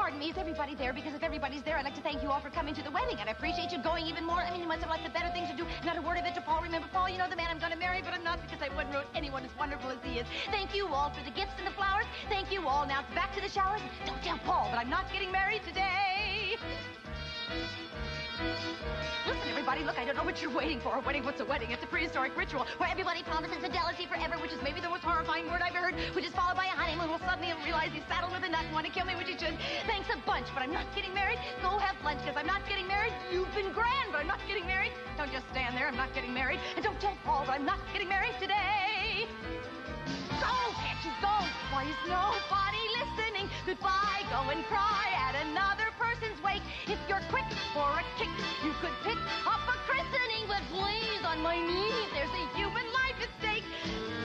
pardon me, is everybody there? Because if everybody's there, I'd like to thank you all for coming to the wedding. And I appreciate you going even more. I mean, you must have lots of better things to do. Not a word of it to Paul. Remember, Paul, you know the man I'm going to marry, but I'm not because I wouldn't ruin anyone as wonderful as he is. Thank you all for the gifts and the flowers. Thank you all. Now, it's back to the showers. Don't tell Paul, but I'm not getting married today. Listen, everybody, look, I don't know what you're waiting for. A wedding, what's a wedding? It's a prehistoric ritual where everybody promises fidelity forever, which is maybe the most horrifying word I've heard, which is followed by a honeymoon. Well, suddenly realize he's saddled with a nut and want to kill me, which he should. Thanks a bunch, but I'm not getting married. Go have lunch, because I'm not getting married. You've been grand, but I'm not getting married. Don't just stand there, I'm not getting married. And don't tell Paul that I'm not getting married today. Go, can't you go? Why is nobody listening? Goodbye, go and cry at another person's. If you're quick for a kick, you could pick up a christening, but please, on my knees, there's a human life at stake.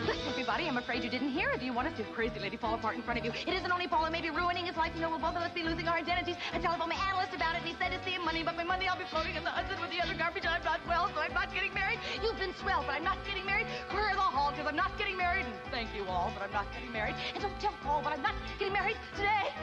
Listen, everybody, I'm afraid you didn't hear. If you want to a crazy lady fall apart in front of you, it isn't only Paul who may be ruining his life. You know, we'll both of us be losing our identities. I telephoned my analyst about it, and he said it's the money, but my money I'll be floating in the Hudson with the other garbage, and I'm not well, so I'm not getting married. You've been swell, but I'm not getting married. Clear the hall, because I'm not getting married. And thank you all, but I'm not getting married. And don't tell Paul, but I'm not getting married today.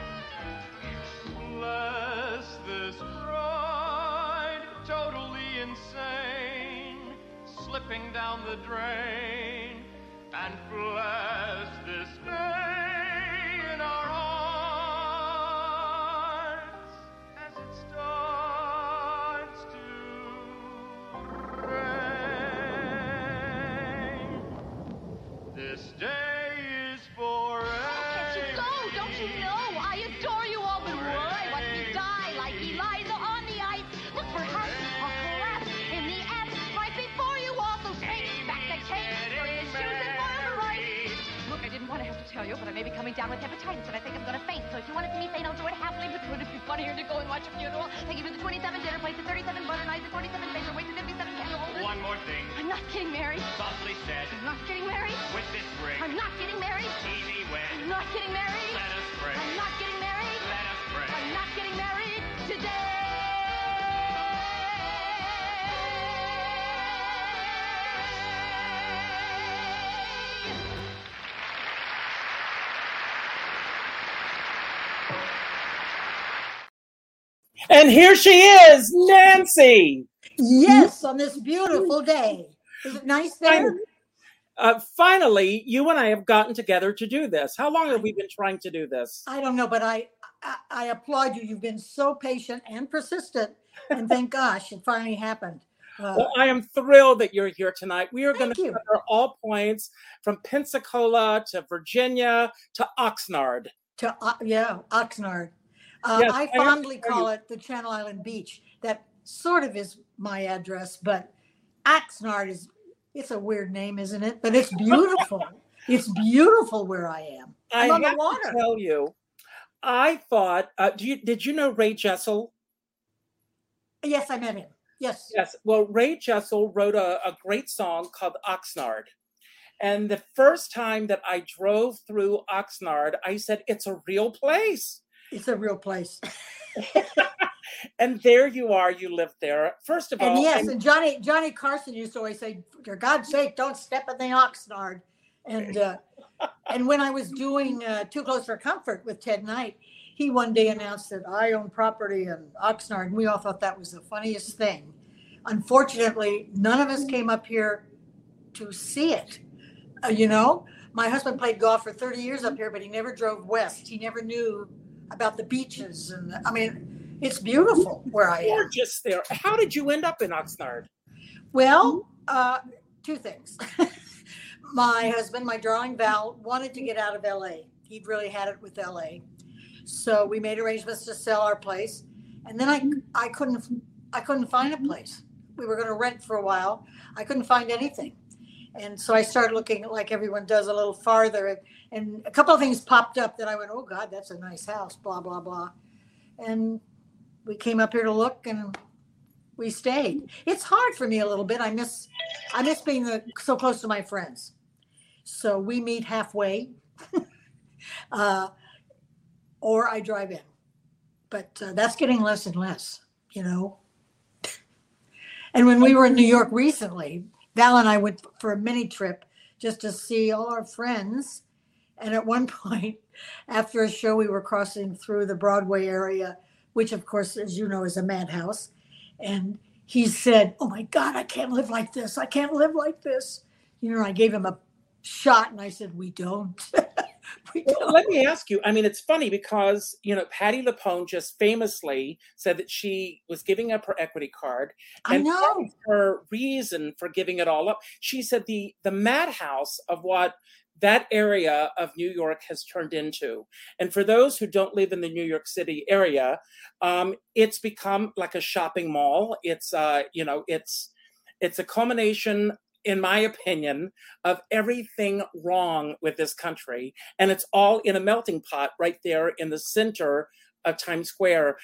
Bless this bride, totally insane, slipping down the drain, and bless this day in our may be coming down with hepatitis, and I think I'm to faint. So if you want to see me faint, I'll do it happily. But would it be funnier to go and watch a funeral? Thank you for the 27 dinner plates, the 37 butter knives, the 47 paperweights, the 57 candle holders. One more thing, I'm not getting married. softly said, I'm not getting married. with this ring, I'm not getting married. easy I'm not getting married. Let us pray. I'm not getting married. Let us pray. I'm not getting married And here she is, Nancy. Yes, on this beautiful day. Is it nice there? Uh, finally, you and I have gotten together to do this. How long have we been trying to do this? I don't know, but I, I I applaud you. You've been so patient and persistent, and thank gosh it finally happened. Uh, Well, I am thrilled that you're here tonight. We are going to cover all points from Pensacola to Virginia to Oxnard. to uh, yeah, Oxnard. Uh, Yes, I I fondly call you- it the Channel Island Beach. That sort of is my address, but Oxnard is it's a weird name, isn't it? But it's beautiful. it's beautiful where I am. I I'm on the have water. to tell you, I thought. Uh, do you did you know Ray Jessel? Yes, I met him. Yes. Yes. Well, Ray Jessel wrote a, a great song called Oxnard. And the first time that I drove through Oxnard, I said, it's a real place. It's a real place. And there you are, you live there. First of all. And all, yes, I'm- and Johnny Johnny Carson used to always say, "For God's sake, don't step in the Oxnard." And uh, and when I was doing uh, Too Close for Comfort with Ted Knight, he one day announced that I own property in Oxnard, and we all thought that was the funniest thing. Unfortunately, none of us came up here to see it. Uh, you know, my husband played golf for 30 years up here, but he never drove west. He never knew about the beaches, and I mean, it's beautiful where I am. gorgeous there. How did you end up in Oxnard? Well, uh, two things. my husband, my drawing Val, wanted to get out of LA. He'd really had it with LA. So we made arrangements to sell our place. And then I I couldn't I couldn't find a place. We were going to rent for a while. I couldn't find anything. And so I started looking like everyone does a little farther and, and a couple of things popped up that I went, "Oh god, that's a nice house, blah blah blah." And we came up here to look and we stayed. It's hard for me a little bit. I miss I miss being the, so close to my friends. So we meet halfway, uh, or I drive in. But uh, that's getting less and less, you know. And when we were in New York recently, Val and I went for a mini trip just to see all our friends. And at one point, after a show, we were crossing through the Broadway area, which, of course, as you know, is a madhouse. And he said, Oh my God, I can't live like this. I can't live like this. You know, I gave him a shot and I said, We don't. we don't. let me ask you. I mean, it's funny because you know Patti LuPone just famously said that she was giving up her equity card, and her reason for giving it all up, she said the the madhouse of what that area of New York has turned into. And for those who don't live in the New York City area, um, it's become like a shopping mall. It's uh, you know, it's it's a culmination, in my opinion, of everything wrong with this country, and it's all in a melting pot right there in the center of Times Square.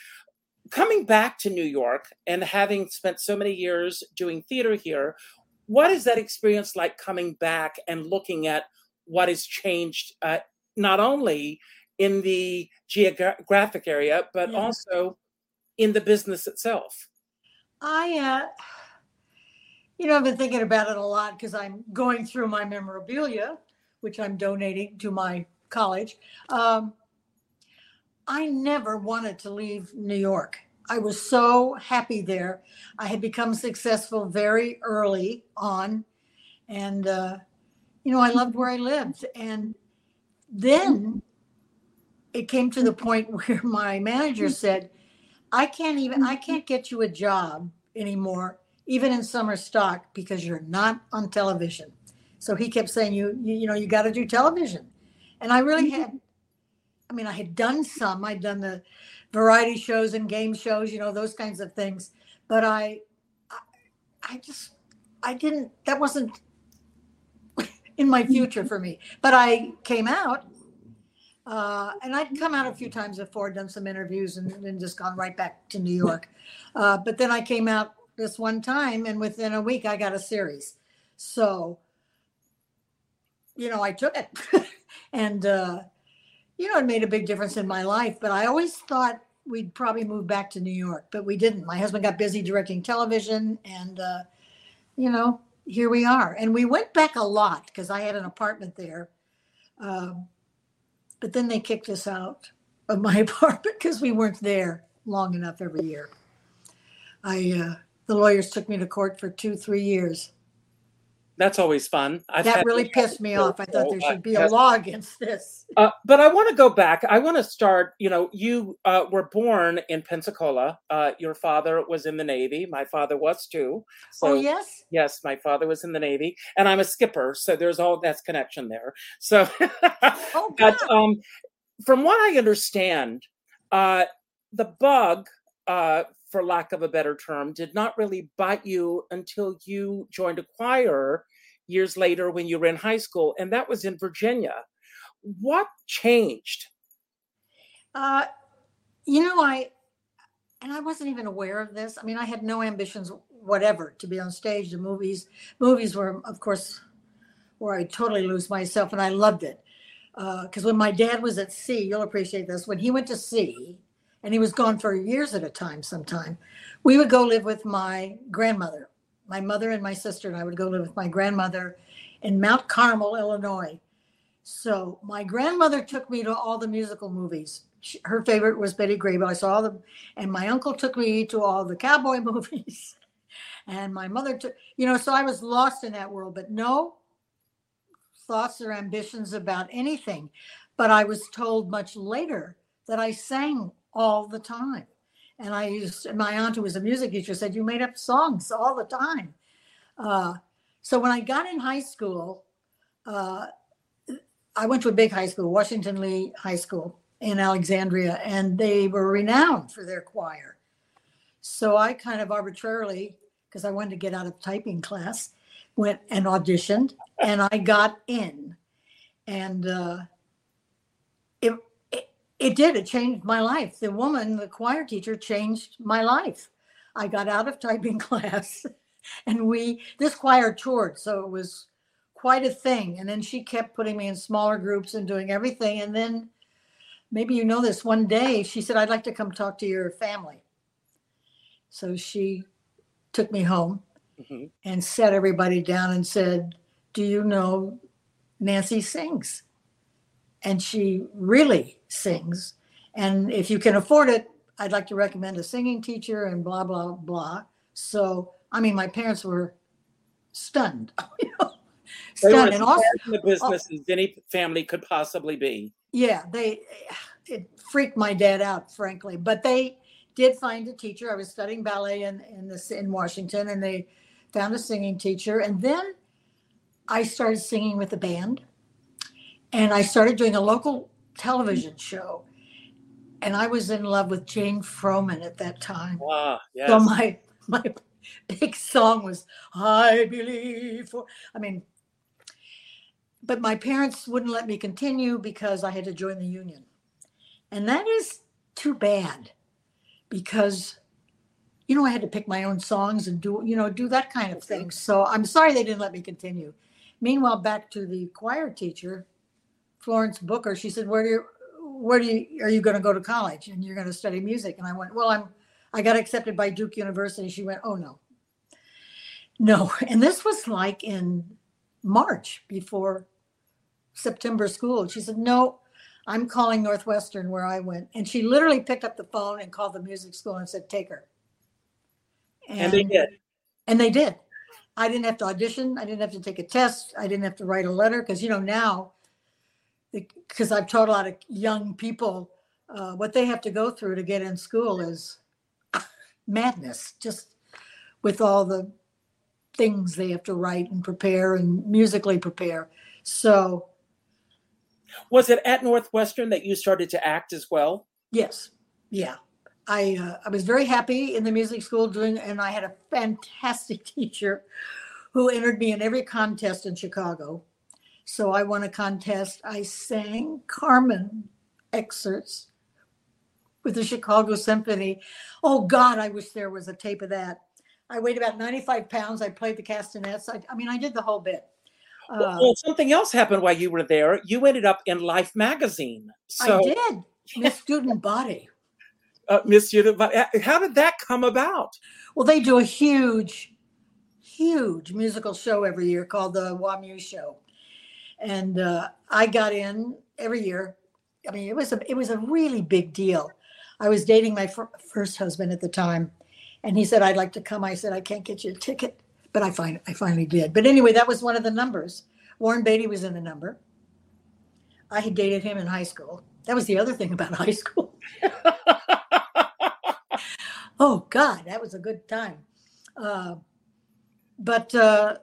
Coming back to New York and having spent so many years doing theater here, what is that experience like coming back and looking at what has changed, uh, not only in the geographic area, but Yeah. also in the business itself? I, uh, you know, I've been thinking about it a lot because I'm going through my memorabilia, which I'm donating to my college. Um, I never wanted to leave New York. I was so happy there. I had become successful very early on. And, uh, you know, I loved where I lived. And then it came to the point where my manager said, I can't even, I can't get you a job anymore, even in summer stock, because you're not on television. So he kept saying, you, you, you know, you got to do television. And I really had, I mean, I had done some, I'd done the variety shows and game shows, you know, those kinds of things. But I, I, I just, I didn't, that wasn't in my future for me. But I came out uh, and I'd come out a few times before, done some interviews, and then just gone right back to New York. Uh, but then I came out this one time, and within a week, I got a series. So, you know, I took it, and uh, you know, it made a big difference in my life. But I always thought we'd probably move back to New York, but we didn't. My husband got busy directing television, and uh, you know, here we are. And we went back a lot because I had an apartment there. Um, but then they kicked us out of my apartment because we weren't there long enough every year. I uh, the lawyers took me to court for two, three years. That's always fun. I've That really pissed me off. I thought there should be a law against this. Uh, but I want to go back. I want to start. You know, you uh, were born in Pensacola. Uh, your father was in the Navy. My father was too. So oh yes, yes, my father was in the Navy, and I'm a skipper. So there's all that's connection there. So, oh but um, from what I understand, uh, the bug, uh, for lack of a better term, did not really bite you until you joined a choir years later when you were in high school, and that was in Virginia. What changed? Uh, you know, I and I wasn't even aware of this. I mean, I had no ambitions whatever to be on stage. The movies, movies were, of course, where I totally lose myself, and I loved it. Because when my dad was at sea, you'll appreciate this. When he went to sea, and he was gone for years at a time, sometime, we would go live with my grandmother. My mother and my sister and I would go live with my grandmother in Mount Carmel, Illinois. So my grandmother took me to all the musical movies. She, her favorite was Betty Grable. I saw them, and my uncle took me to all the cowboy movies, and my mother took, you know, so I was lost in that world, but no thoughts or ambitions about anything. But I was told much later that I sang all the time. And I used, my aunt, who was a music teacher, said, You made up songs all the time. Uh, so when I got in high school, uh, I went to a big high school, Washington Lee High School in Alexandria, and they were renowned for their choir. So I kind of arbitrarily, because I wanted to get out of typing class, went and auditioned, and I got in. And uh, it did. It changed my life. The woman, the choir teacher, changed my life. I got out of typing class, and we this choir toured, so it was quite a thing. And then she kept putting me in smaller groups and doing everything. And then maybe you know this one day she said, I'd like to come talk to your family. So she took me home Mhm. and sat everybody down and said, Do you know Nancy sings? And she really sings. And if you can afford it, I'd like to recommend a singing teacher and blah, blah, blah. So, I mean, my parents were stunned. you know, stunned. And also, the oh, business as any family could possibly be. yeah, they, it freaked my dad out, frankly. But they did find a teacher. I was studying ballet in, in this in Washington, and they found a singing teacher. And then I started singing with the band, and I started doing a local television show. And I was in love with Jane Froman at that time. Ah, yes. So my my big song was "I Believe." For I mean, but my parents wouldn't let me continue because I had to join the union, and that is too bad, because you know I had to pick my own songs and do you know do that kind of thing. So I'm sorry they didn't let me continue. Meanwhile, back to the choir teacher, Florence Booker. She said, "Where do you, where do you are you going to go to college and you're going to study music?" And I went, "Well, I'm." I got accepted by Duke University. She went, Oh, no. No. And this was like in March before September school. She said, No, I'm calling Northwestern where I went. And she literally picked up the phone and called the music school and said, Take her. And they did. And they did. I didn't have to audition. I didn't have to take a test. I didn't have to write a letter because, you know, now, because I've taught a lot of young people, uh, what they have to go through to get in school is madness, just with all the things they have to write and prepare and musically prepare. So, Was it at Northwestern that you started to act as well? yes, yeah. I, uh, I was very happy in the music school doing, and I had a fantastic teacher who entered me in every contest in Chicago. So I won a contest. I sang Carmen excerpts with the Chicago Symphony. Oh God, I wish there was a tape of that. I weighed about 95 pounds. I played the castanets. I, I mean, I did the whole bit. Well, Uh, well, something else happened while you were there. You ended up in Life magazine. So, I did. Miss Student Body. uh, Miss but, uh, how did that come about? Well, they do a huge, huge musical show every year called the Waa-Mu Show, and uh, I got in every year. I mean, it was a it was a really big deal. I was dating my fir- first husband at the time, and he said I'd like to come. I said I can't get you a ticket, but I find I finally did. But anyway, that was one of the numbers. Warren Beatty was in the number. I had dated him in high school. That was the other thing about high school. oh God, that was a good time. Uh, but uh,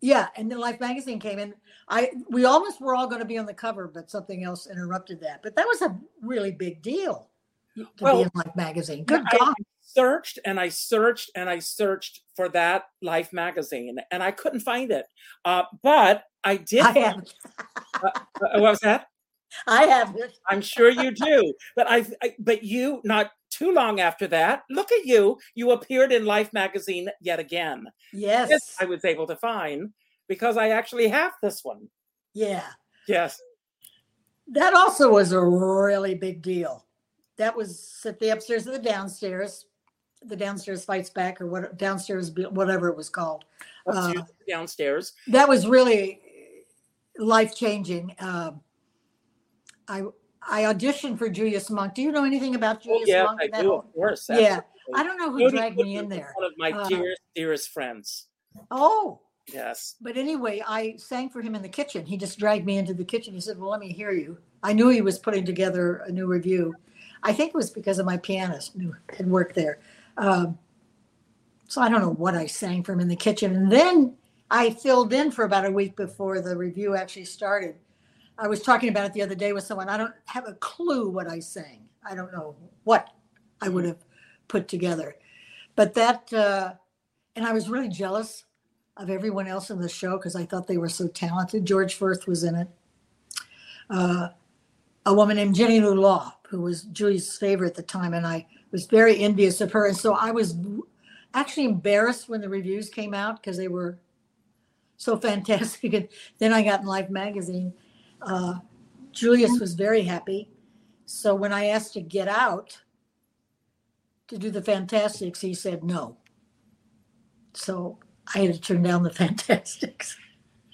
yeah, and then Life magazine came in. I we almost were all going to be on the cover, but something else interrupted that. But that was a really big deal to Well, be in Life magazine. Good I God. searched and I searched and I searched for that Life magazine, and I couldn't find it. Uh, but I did. I find- have uh, what was that? I have it. I'm sure you do. But I, I, but you, not too long after that, look at you. You appeared in Life magazine yet again. Yes. This I was able to find because I actually have this one. Yeah. Yes. That also was a really big deal. That was at the upstairs and the downstairs. The downstairs fights back, or what downstairs, whatever it was called. Uh, downstairs. that was really life changing. Um, I I auditioned for Julius Monk. Do you know anything about Oh, Julius yes, Monk? I do, whole- of course. Yeah. I don't know who Jody dragged me in there. One of my Uh, dearest, dearest friends. Oh, Yes. but anyway, I sang for him in the kitchen. He just dragged me into the kitchen. He said, "Well, let me hear you." I knew he was putting together a new review. I think it was because of my pianist who had worked there. Um, so I don't know what I sang for him in the kitchen. And then I filled in for about a week before the review actually started. I was talking about it the other day with someone. I don't have a clue what I sang. I don't know what I would have put together. But that, uh, and I was really jealous of everyone else in the show because I thought they were so talented. George Furth was in it. Uh, a woman named Jenny Lou Law, who was Julie's favorite at the time, and I was very envious of her. And so I was actually embarrassed when the reviews came out because they were so fantastic. And then I got in Life magazine. Uh, Julius was very happy. So when I asked to get out to do the Fantasticks, he said no. So I had to turn down the Fantasticks.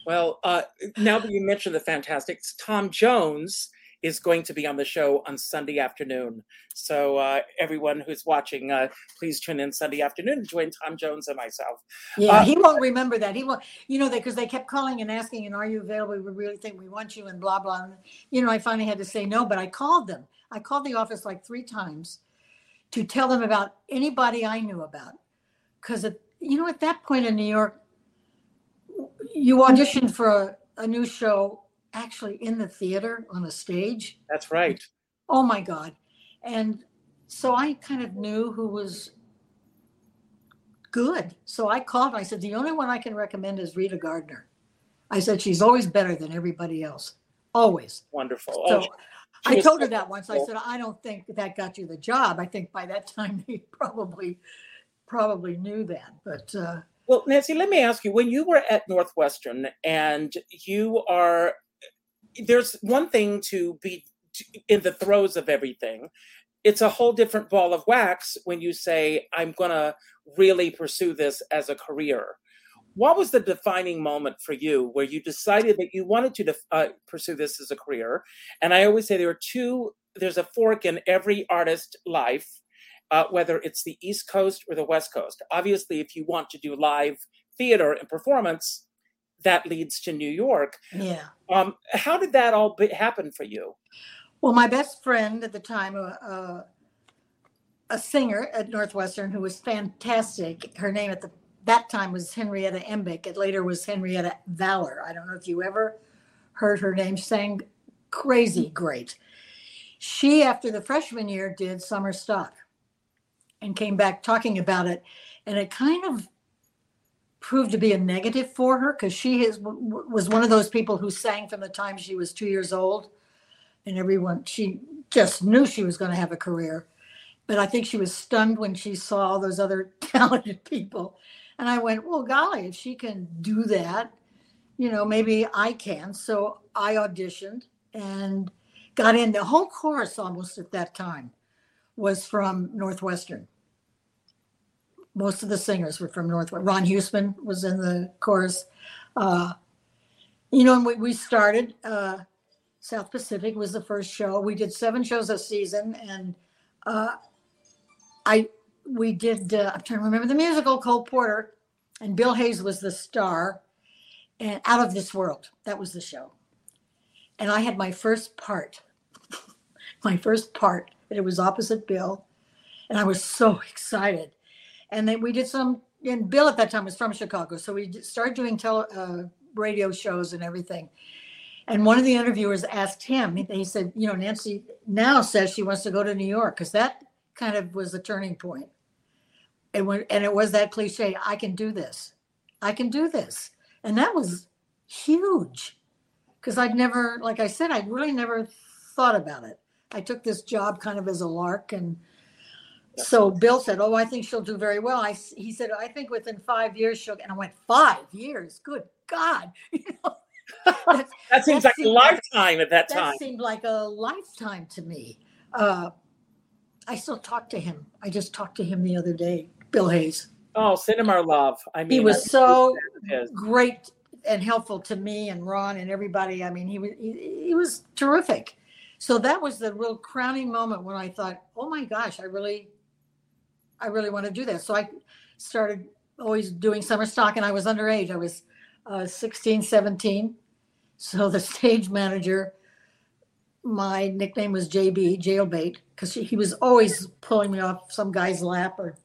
Well, uh, now that you mentioned the Fantasticks, Tom Jones is going to be on the show on Sunday afternoon. So uh, everyone who's watching, uh, please tune in Sunday afternoon and join Tom Jones and myself. Yeah, Uh, he won't remember that. He won't, you know, they because they kept calling and asking, and are you available? We really think we want you, and blah blah. And, you know, I finally had to say no, but I called them. I called the office like three times to tell them about anybody I knew about, because you know, at that point in New York, you auditioned for a, a new show actually in the theater on a stage. That's right. Oh my God. And so I kind of knew who was good. So I called and I said, the only one I can recommend is Rita Gardner. I said, she's always better than everybody else. Always. Wonderful. So Oh, I told her that once. I said, I don't think that got you the job. I think by that time they probably probably knew that. But uh, Well, Nancy, let me ask you when you were at Northwestern and you are, there's one thing to be in the throes of everything. It's a whole different ball of wax when you say, I'm going to really pursue this as a career. What was the defining moment for you where you decided that you wanted to def- uh, pursue this as a career? And I always say there are two, there's a fork in every artist life uh, whether it's the East Coast or the West Coast. Obviously, if you want to do live theater and performance, that leads to New York. yeah. Um, how did that all be- happen for you? Well, my best friend at the time, uh, uh, a singer at Northwestern who was fantastic. Her name at the that time was Henrietta Embick. It later was Henrietta Valor. I don't know if you ever heard her name. Sang crazy great. She, after the freshman year, did summer stock and came back talking about it, and it kind of proved to be a negative for her because she is, was one of those people who sang from the time she was two years old and everyone she just knew she was going to have a career. But i think she was stunned when she saw all those other talented people and i went well golly if she can do that you know maybe i can. So i auditioned and got in. The whole chorus almost at that time was from northwestern most of the singers were from northwestern ron Husmann was in the chorus uh, you know and we, we started uh, South Pacific was the first show. We did seven shows a season, and uh, I we did. Uh, I'm trying to remember the musical Cole Porter, and Bill Hayes was the star, and Out of This World. That was the show, and I had my first part. my first part, and it was opposite Bill, and I was so excited. And then we did some. And Bill at that time was from Chicago, so we started doing tele, uh, radio shows and everything. And one of the interviewers asked him, he- said, you know, Nancy now says she wants to go to New York because that kind of was the turning point. And when, and it was that cliche, I can do this. I can do this. And that was huge because I'd never, like I said, I'd really never thought about it. I took this job kind of as a lark. And so Bill said, Oh, I think she'll do very well. I, s- he said, I think within five years she'll, and I went, Five years? Good God. You know, that's- That seems That like a seemed- lifetime at that time. that seemed like a lifetime to me. Uh, I still talk to him. I just talked to him the other day, Bill Hayes. Oh, send him our love. I mean, He was so a fan of his. great and helpful to me and Ron and everybody. I mean, he was he, he was terrific. So that was the real crowning moment when I thought, "Oh my gosh, I really, I really want to do this." So I started always doing summer stock, and I was underage. I was uh, 16, 17. So the stage manager, my nickname was JB, jailbait, because he was always pulling me off some guy's lap or,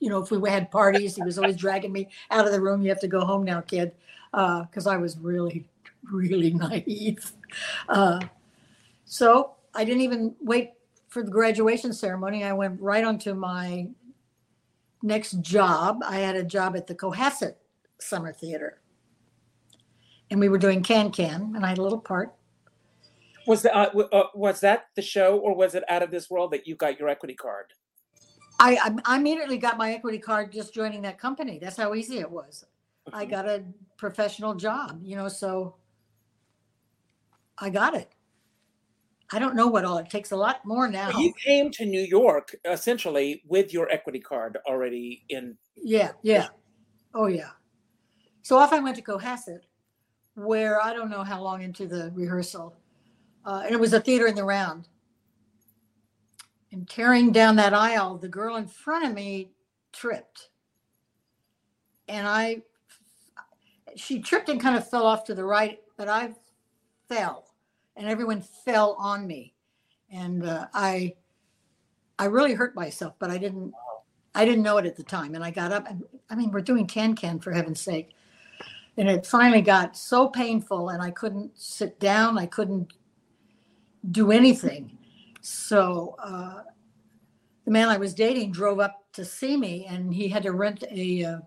you know, if we had parties, he was always dragging me out of the room. You have to go home now, kid, because I was really, really naive. Uh, so I didn't even wait for the graduation ceremony. I went right onto my next job. I had a job at the Cohasset Summer Theater. And we were doing Can Can, and I had a little part. Was, the, uh, w- uh, was that the show or was it out of this world that you got your equity card? I, I I immediately got my equity card just joining that company. That's how easy it was. I Mhm. got a professional job, you know, so I got it. I don't know what all it takes a lot more now. You came to New York essentially with your equity card already in. Yeah, yeah. Oh, yeah. So off I went to Cohasset, where I don't know how long into the rehearsal, uh, and it was a theater in the round. And tearing down that aisle, the girl in front of me tripped. And I, she tripped and kind of fell off to the right, but I fell, and everyone fell on me, and uh, I, I really hurt myself, but I didn't I didn't know it at the time. And I got up and I mean, we're doing can can for heaven's sake. And it finally got so painful and I couldn't sit down. I couldn't do anything. So uh, the man I was dating drove up to see me and he had to rent a uh,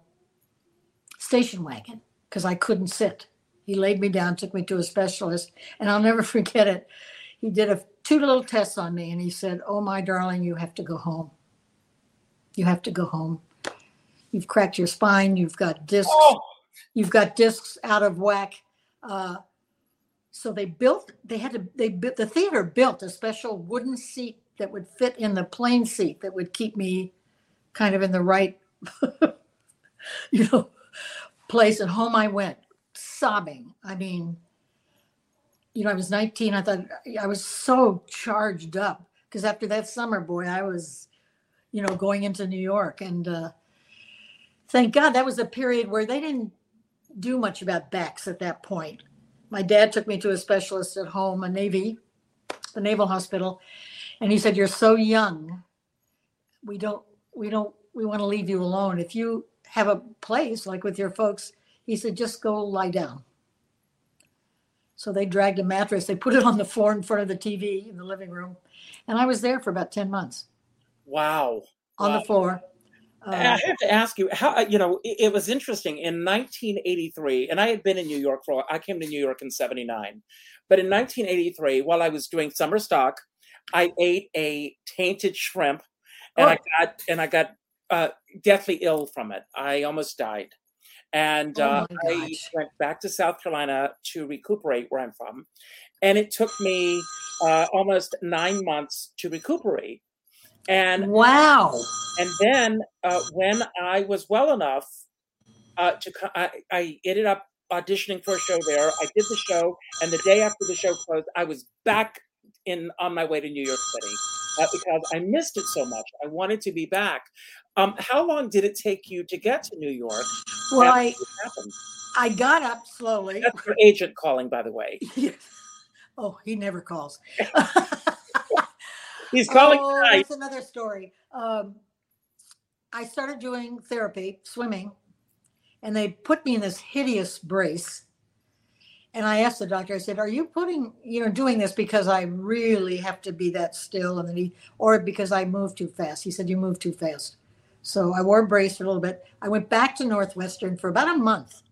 station wagon because I couldn't sit. He laid me down, took me to a specialist, and I'll never forget it. He did a, two little tests on me and he said, Oh, my darling, you have to go home. You have to go home. You've cracked your spine. You've got discs. Oh, You've got discs out of whack. Uh, so they built. They had to. They built the theater built a special wooden seat that would fit in the plane seat that would keep me kind of in the right, you know, place. And home I went, sobbing. I mean, you know, I was 19. I thought I was so charged up because after that summer, boy, I was you know, going into New York. And uh, thank God that was a period where they didn't do much about backs at that point. My dad took me to a specialist at home, a Navy, the Naval Hospital, and he said, "You're so young. We don't, we don't, we want to leave you alone. If you have a place like with your folks, he said, just go lie down." So they dragged a mattress, they put it on the floor in front of the TV in the living room, and I was there for about ten months wow. on Wow. the floor. I Uh, have to ask you how you know it, it was interesting in 1983, and I had been in New York for I came to New York in '79, but in 1983, while I was doing summer stock, I ate a tainted shrimp, and I got and I got uh, deathly ill from it. I almost died, and Oh uh, I went back to South Carolina to recuperate where I'm from, and it took me uh, almost nine months to recuperate. And wow. and then uh, when I was well enough uh, to, I, I ended up auditioning for a show there. I did the show, and the day after the show closed, I was back in on my way to New York City because I missed it so much. I wanted to be back. Um, how long did it take you to get to New York? Well, I. I got up slowly. That's your agent calling, by the way. oh, he never calls. He's calling oh, tonight. that's another story. Um, I started doing therapy, swimming, and they put me in this hideous brace. And I asked the doctor, I said, Are you putting, you know, doing this because I really have to be that still? And then he, or because I move too fast? He said, You move too fast. So I wore a brace for a little bit. I went back to Northwestern for about a month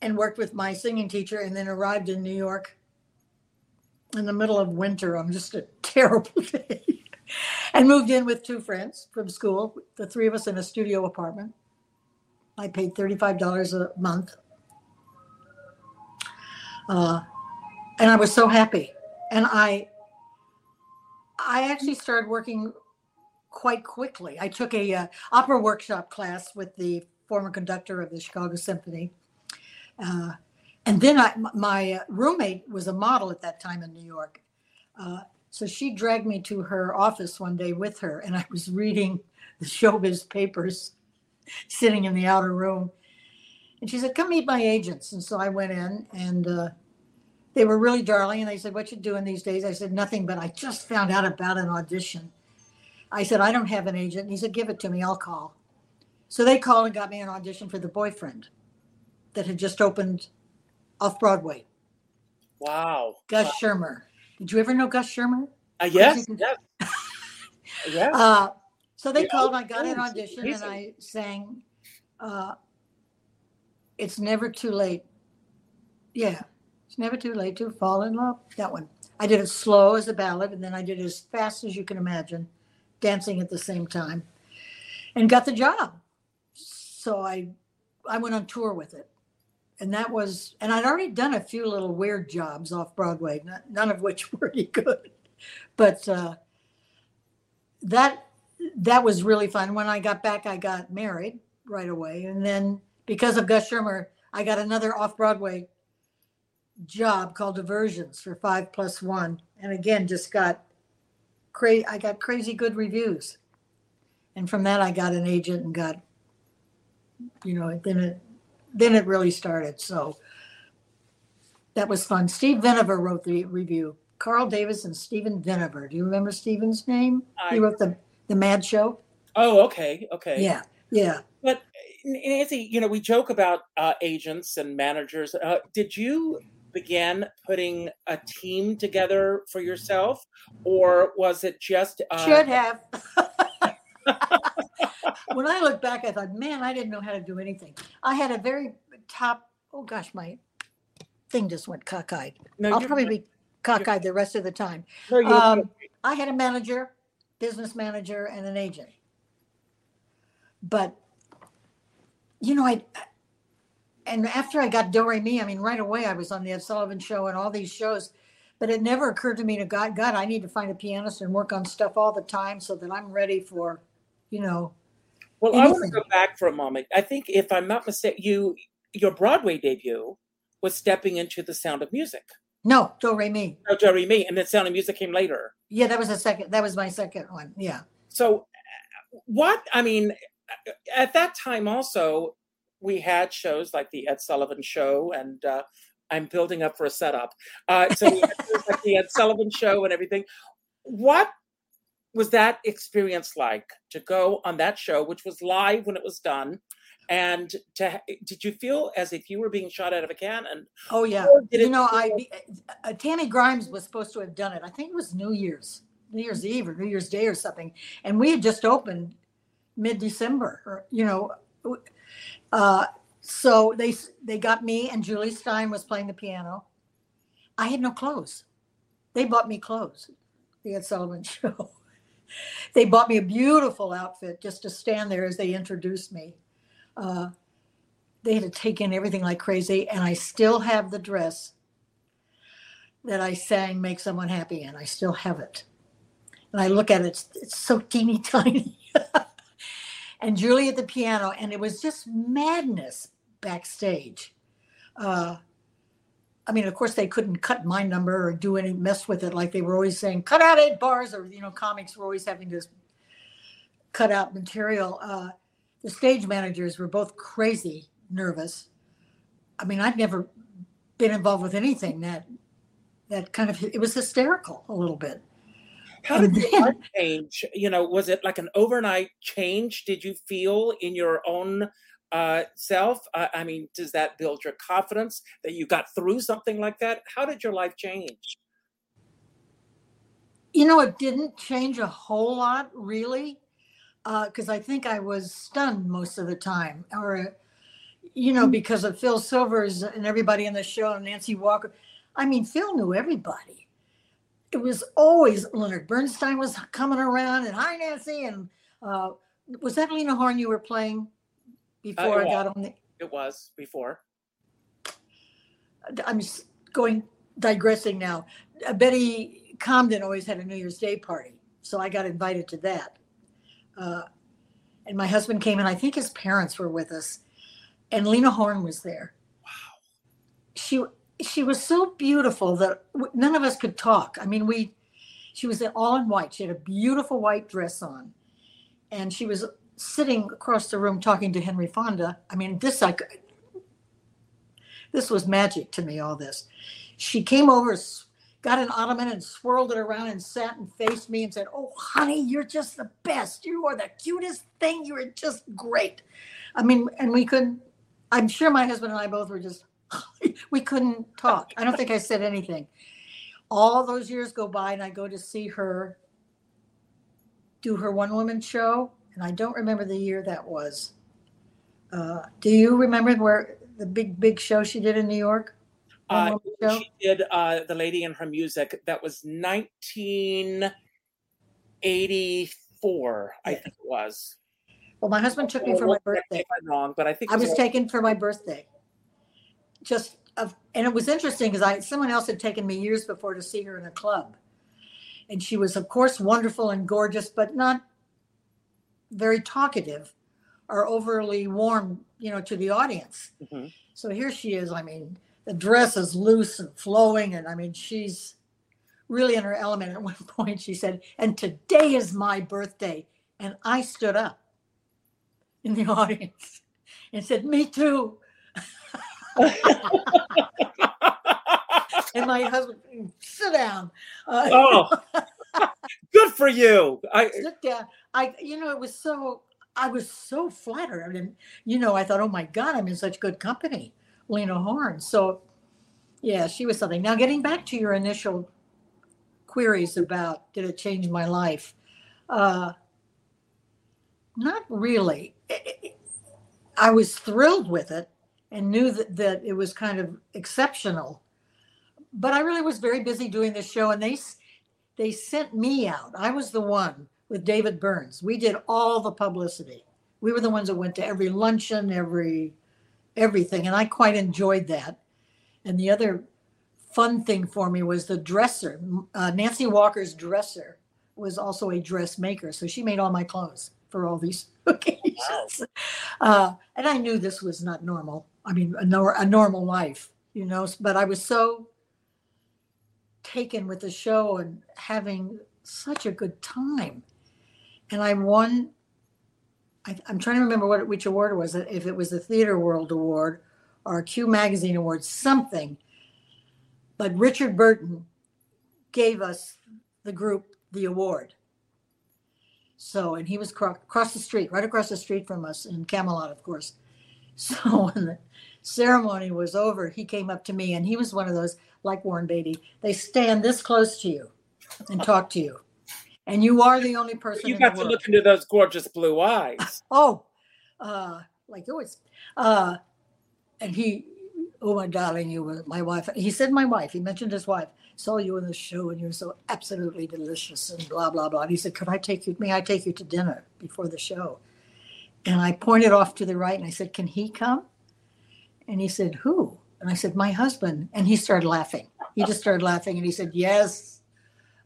and worked with my singing teacher and then arrived in New York in the middle of winter on just a terrible day and moved in with two friends from school, the three of us in a studio apartment. I paid $35 a month. Uh, and I was so happy. And I, I actually started working quite quickly. I took a uh, opera workshop class with the former conductor of the Chicago Symphony. Uh, and then I, my uh, roommate was a model at that time in New York. Uh, so she dragged me to her office one day with her, and I was reading the showbiz papers sitting in the outer room. And she said, Come meet my agents. And so I went in, and uh, they were really darling. And they said, What you doing these days? I said, Nothing, but I just found out about an audition. I said, I don't have an agent. And he said, Give it to me, I'll call. So they called and got me an audition for The Boyfriend that had just opened off Broadway. Wow. Gus Schirmer. Did you ever know Gus Schirmer? Uh, yes. Yes. yes. Uh, so they Yeah, called. I got an audition and. I sang. Uh, it's never too late. Yeah, it's never too late to fall in love. That one. I did it slow as a ballad, and then I did it as fast as you can imagine, dancing at the same time, and got the job. So I I went on tour with it, and that was and I'd already done a few little weird jobs off Broadway, not, none of which were any good, but uh, that that was really fun. When I got back, I got married right away, and then because of Gus Schirmer, I got another off Broadway job called Diversions for five plus one, and again just got crazy. I got crazy good reviews, and from that I got an agent and got, you know, then it then it really started. So that was fun. Steve Vinaver wrote the review. Carl Davis and Stephen Vinaver. Do you remember Stephen's name? I- he wrote the the Mad Show. Oh, okay, okay. Yeah, yeah. But Nancy, you know, we joke about uh, agents and managers. Uh, did you begin putting a team together for yourself, or was it just? Uh, Should have. when I look back, I thought, man, I didn't know how to do anything. I had a very top. Oh gosh, my thing just went cockeyed. No, I'll probably be cockeyed the rest of the time. no, Um, I had a manager, business manager, and an agent. But, you know, I, and after I got Do Re Mi, I mean, right away I was on the Ed Sullivan Show and all these shows. But it never occurred to me to God, God, I need to find a pianist and work on stuff all the time so that I'm ready for, you know, Well, I want to go back for a moment. I think, if I'm not mistaken, you your Broadway debut was stepping into The Sound of Music. no, Do Re Mi. No, Do Re Mi, and then Sound of Music came later. Yeah, that was a second. That was my second one. Yeah. So, what I mean, at that time also, we had shows like the Ed Sullivan Show, and uh, I'm building up for a setup. Uh, so we had shows like the Ed Sullivan Show and everything. What was that experience like to go on that show, which was live when it was done? And to, did you feel as if you were being shot out of a cannon? Oh yeah. You know, I uh, Tammy Grimes was supposed to have done it. I think it was New Year's, New Year's Eve or New Year's Day or something, and we had just opened mid-December. You know, uh, so they they got me and Jule Styne was playing the piano. I had no clothes. They bought me clothes. The Ed Sullivan Show. they bought me a beautiful outfit just to stand there as they introduced me. Uh, they had to take in everything like crazy, and I still have the dress that I sang "Make Someone Happy" in. I still have it, and I look at it; it's, it's so teeny tiny. And Jule at the piano, and it was just madness backstage. Uh, I mean, of course, they couldn't cut my number or do any mess with it, like they were always saying, "Cut out eight bars," or you know, comics were always having to cut out material. Uh, the stage managers were both crazy nervous. I mean, I'd never been involved with anything that that kind of it was hysterical a little bit. How did And your then- life change? You know, was it like an overnight change? Did you feel in your own uh, self? Uh, I mean, does that build your confidence that you got through something like that? How did your life change? You know, it didn't change a whole lot, really, because I think I was stunned most of the time, or you know, because of Phil Silvers and everybody in the show, and Nancy Walker. I mean, Phil knew everybody. It was always Leonard Bernstein was coming around, and hi Nancy, and uh, was that Lena Horne you were playing before I yeah. got on the It was before. I'm going digressing now. Uh, Betty Comden always had a New Year's Day party, so I got invited to that. Uh, and my husband came, and I think his parents were with us, and Lena Horne was there. Wow, she she was so beautiful that none of us could talk. I mean, we she was all in white. She had a beautiful white dress on, and she was sitting across the room talking to Henry Fonda. I mean, this I could, this was magic to me all this she came over got an ottoman and swirled it around and sat and faced me and said oh honey you're just the best you are the cutest thing you are just great i mean and we couldn't i'm sure my husband and i both were just we couldn't talk i don't think i said anything all those years go by and i go to see her do her one woman show and i don't remember the year that was uh, do you remember where the big big show she did in new york Uh, she did uh, the lady and her music. That was 1984, I think it was. Well, my husband took me for my Well, correct me birthday. I'm wrong, but I think I was was- taken for my birthday. Just of, and it was interesting because I someone else had taken me years before to see her in a club, and she was of course wonderful and gorgeous, but not very talkative or overly warm, you know, to the audience. Mhm. So here she is. I mean, the dress is loose and flowing, and I mean, she's really in her element. At one point, she said, "And today is my birthday," and I stood up in the audience and said, "Me too." And my husband, sit down. Uh, oh, good for you. I sit down. I, you know, it was so. I was so flattered. I mean, you know, I thought, oh my God, I'm in such good company, Lena Horne. So, yeah, she was something. Now, getting back to your initial queries about did it change my life? Uh, not really. I- I- I was thrilled with it and knew that, that it was kind of exceptional. But I really was very busy doing this show, and they they sent me out. I was the one with David Burns. We did all the publicity. We were the ones that went to every luncheon, every everything, and I quite enjoyed that. And the other fun thing for me was the dresser. Uh, Nancy Walker's dresser was also a dressmaker, so she made all my clothes for all these occasions. Uh, and I knew this was not normal. I mean, a, nor- a normal life, you know. But I was so taken with the show and having such a good time. And I won. I, I'm trying to remember what which award it was. Uh, if it was the Theater World Award or Cue Magazine Award, something. But Richard Burton gave us the group the award. So, and he was cro- across the street, right across the street from us in Camelot, of course. So when the ceremony was over, he came up to me and he was one of those, like Warren Beatty, they stand this close to you and talk to you. And you are the only person you got to look into those gorgeous blue eyes. Oh, uh, like yours. Uh, and he, oh my darling, you were my wife. He said my wife. He mentioned his wife. Saw you in the show, and you're so absolutely delicious, and blah blah blah. And he said, "Could I take you? May I take you to dinner before the show?" And I pointed off to the right, and I said, "Can he come?" And he said, "Who?" And I said, "My husband." And he started laughing. He just started laughing, and he said, "Yes."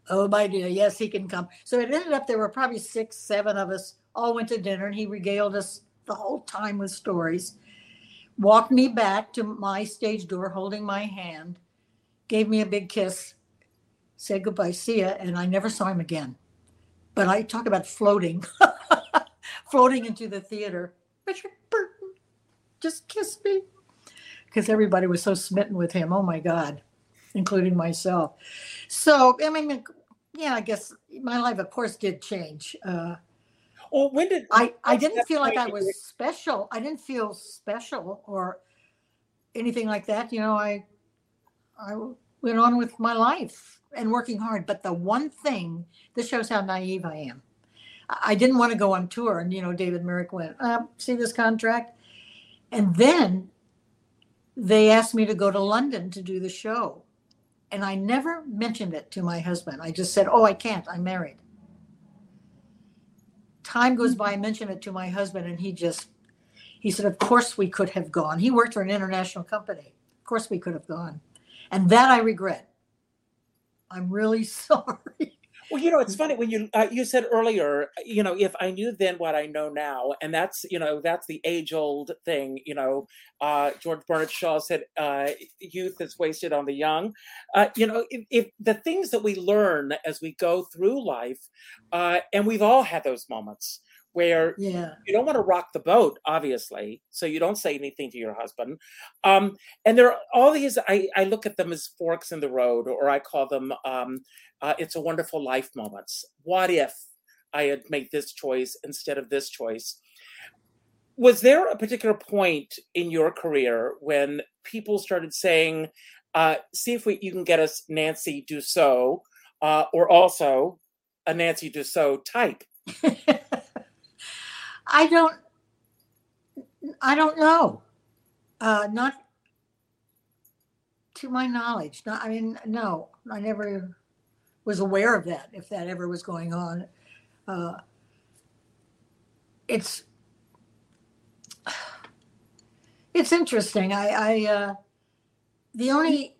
Oh my dear, yes, he can come. So it ended up there were probably six, seven of us all went to dinner, and he regaled us the whole time with stories. Walked me back to my stage door, holding my hand, gave me a big kiss, said goodbye, see ya, and I never saw him again. But I talk about floating, floating into the theater. Richard Burton, just kiss me, because everybody was so smitten with him. Oh my God, including myself. So I mean, yeah, I guess my life, of course, did change. Uh, Well, when did I, I didn't feel like I was special. I didn't feel special or anything like that. You know, I I went on with my life and working hard. But the one thing, this shows how naive I am. I didn't want to go on tour, and you know, David Merrick went, uh, "See this contract," and then they asked me to go to London to do the show, and I never mentioned it to my husband. I just said, "Oh, I can't. I'm married." time goes by, I mention it to my husband, and he just, he said, Of course we could have gone. He worked for an international company. Of course we could have gone. And that I regret. I'm really sorry. Well, you know, it's funny when you uh, you said earlier, you know, if I knew then what I know now, and that's you know that's the age old thing. You know, uh, George Bernard Shaw said, uh, "Youth is wasted on the young." Uh, you know, if, if the things that we learn as we go through life, uh, and we've all had those moments where Yeah. you don't want to rock the boat, obviously, so you don't say anything to your husband. Um, and there are all these. I, I look at them as forks in the road, or I call them um, uh, "It's a Wonderful Life" moments. What if I had made this choice instead of this choice? Was there a particular point in your career when people started saying, uh, "See if we you can get us Nancy Dussault," uh, or also a Nancy Dussault type? I don't, I don't know. Uh, not to my knowledge. Not, I mean, no, I never was aware of that, if that ever was going on. Uh, it's It's interesting. I, I uh, the only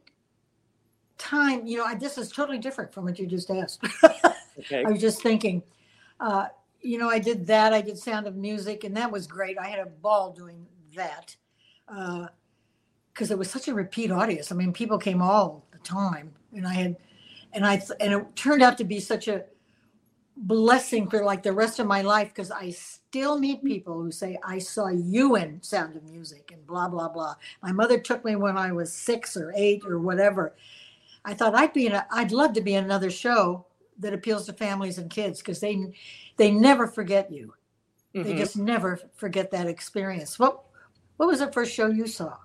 time, you know, I, this is totally different from what you just asked. Okay. I was just thinking, uh, you know, I did that. I did Sound of Music, and that was great. I had a ball doing that uh, because it was such a repeat audience. I mean, people came all the time, and I had, and I, and it turned out to be such a blessing for like the rest of my life because I still meet people who say, I saw you in Sound of Music and blah, blah, blah. My mother took me when I was six or eight or whatever. I thought I'd be in a, I'd love to be in another show that appeals to families and kids because they, they never forget you. They Mhm. just never forget that experience. What, what was the first show you saw?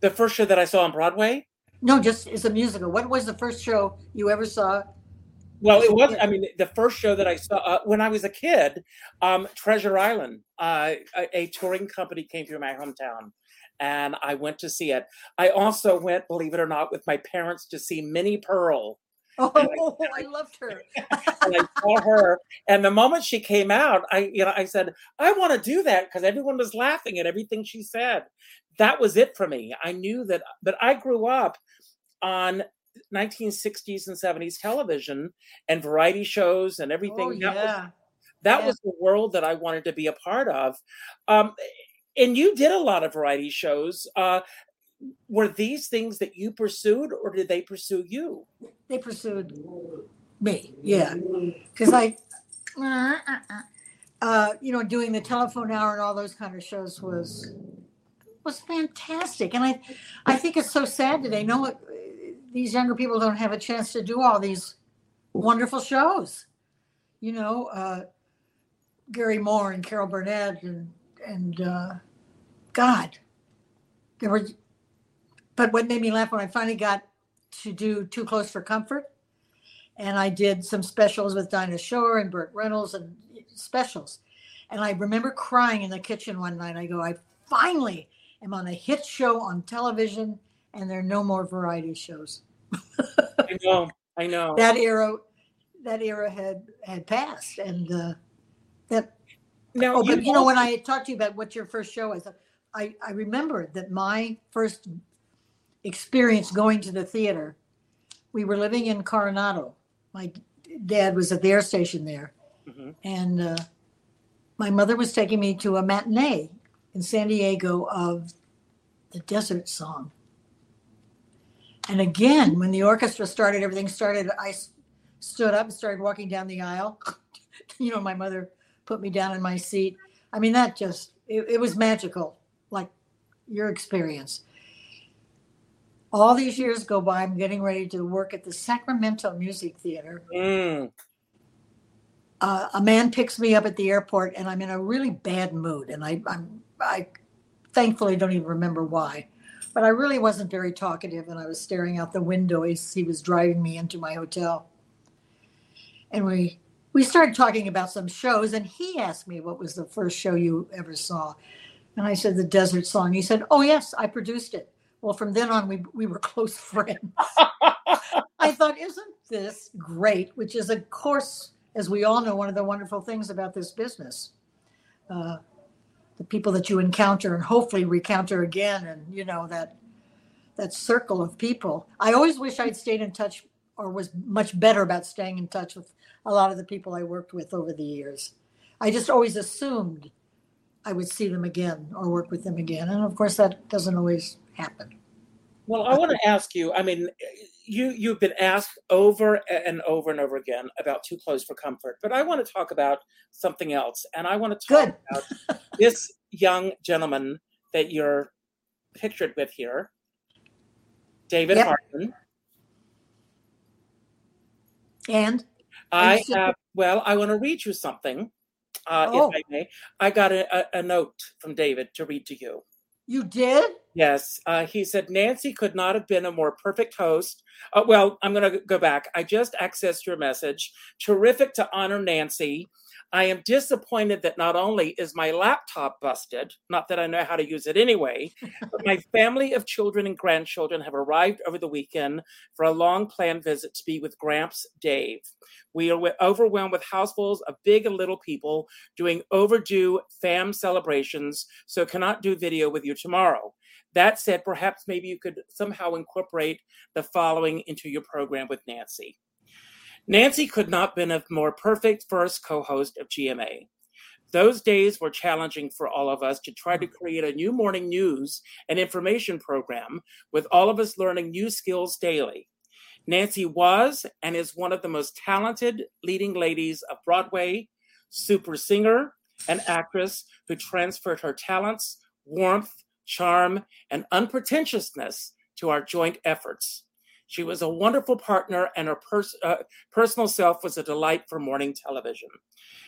The first show that I saw on Broadway. No, just as a musical. What was the first show you ever saw? Well, it was. I mean, the first show that I saw uh, when I was a kid, um, Treasure Island, uh, a, a touring company came through my hometown, and I went to see it. I also went, believe it or not, with my parents to see Minnie Pearl. Oh, I loved her. And I saw her, and the moment she came out, I, you know, I said, I want to do that because everyone was laughing at everything she said. That was it for me. I knew that, but I grew up on 1960s and 70s television and variety shows and everything. Oh, that was yeah. that Yeah. was the world that I wanted to be a part of. Um, and you did a lot of variety shows. Uh, were these things that you pursued, or did they pursue you? They pursued me. Yeah. Because I, uh, you know, doing the telephone hour and all those kind of shows was was fantastic. And I, I think it's so sad today. No, these younger people don't have a chance to do all these wonderful shows. You know, uh, Garry Moore and Carol Burnett and and uh, God, there were. But what made me laugh when I finally got to do Too Close for Comfort, and I did some specials with Dinah Shore and Burt Reynolds and specials, and I remember crying in the kitchen one night. I go, I finally am on a hit show on television, and there are no more variety shows. I know, I know. That era, that era had had passed, and uh, that No, Oh, but you know, also- when I talked to you about what your first show was, I, I remember that my first experience going to the theater, we were living in Coronado. My dad was at the air station there. Mhm. And uh, my mother was taking me to a matinee in San Diego of the Desert Song. And again, when the orchestra started, everything started, I s- stood up and started walking down the aisle. you know, my mother put me down in my seat. I mean, that just, it, it was magical, like your experience. All these years go by, I'm getting ready to work at the Sacramento Music Theater. Mm, Uh, a man picks me up at the airport, and I'm in a really bad mood. And I, I'm, I thankfully don't even remember why. But I really wasn't very talkative, and I was staring out the window as he was driving me into my hotel. And we we started talking about some shows, and he asked me what was the first show you ever saw, and I said the Desert Song. He said, "Oh yes, I produced it." Well, from then on, we we were close friends. I thought, isn't this great? Which is, of course, as we all know, one of the wonderful things about this business. Uh, the people that you encounter and hopefully recounter again, and you know that that circle of people. I always wish I'd stayed in touch or was much better about staying in touch with a lot of the people I worked with over the years. I just always assumed I would see them again or work with them again, and of course that doesn't always happen. well, I want to ask you. I mean, you you've been asked over and over and over again about too close for comfort, but I want to talk about something else, and I want to talk Good. about this young gentleman that you're pictured with here, David Yep. Hartman. And I have, well, I want to read you something, uh, Oh. if I may. I got a, a, a note from David to read to you. you did? Yes, uh, he said Nancy could not have been a more perfect host. Uh, well, I'm going to go back. I just accessed your message. Terrific to honor Nancy. I am disappointed that not only is my laptop busted, not that I know how to use it anyway, but my family of children and grandchildren have arrived over the weekend for a long planned visit to be with Gramps Dave. We are overwhelmed with housefuls of big and little people doing overdue fam celebrations, so cannot do video with you tomorrow. That said, perhaps maybe you could somehow incorporate the following into your program with Nancy. Nancy could not have been a more perfect first co-host of GMA. Those days were challenging for all of us to try to create a new morning news and information program with all of us learning new skills daily. Nancy was and is one of the most talented leading ladies of Broadway, super singer, and actress who transferred her talents, warmth, charm, and unpretentiousness to our joint efforts. She was a wonderful partner, and her pers- uh, personal self was a delight for morning television.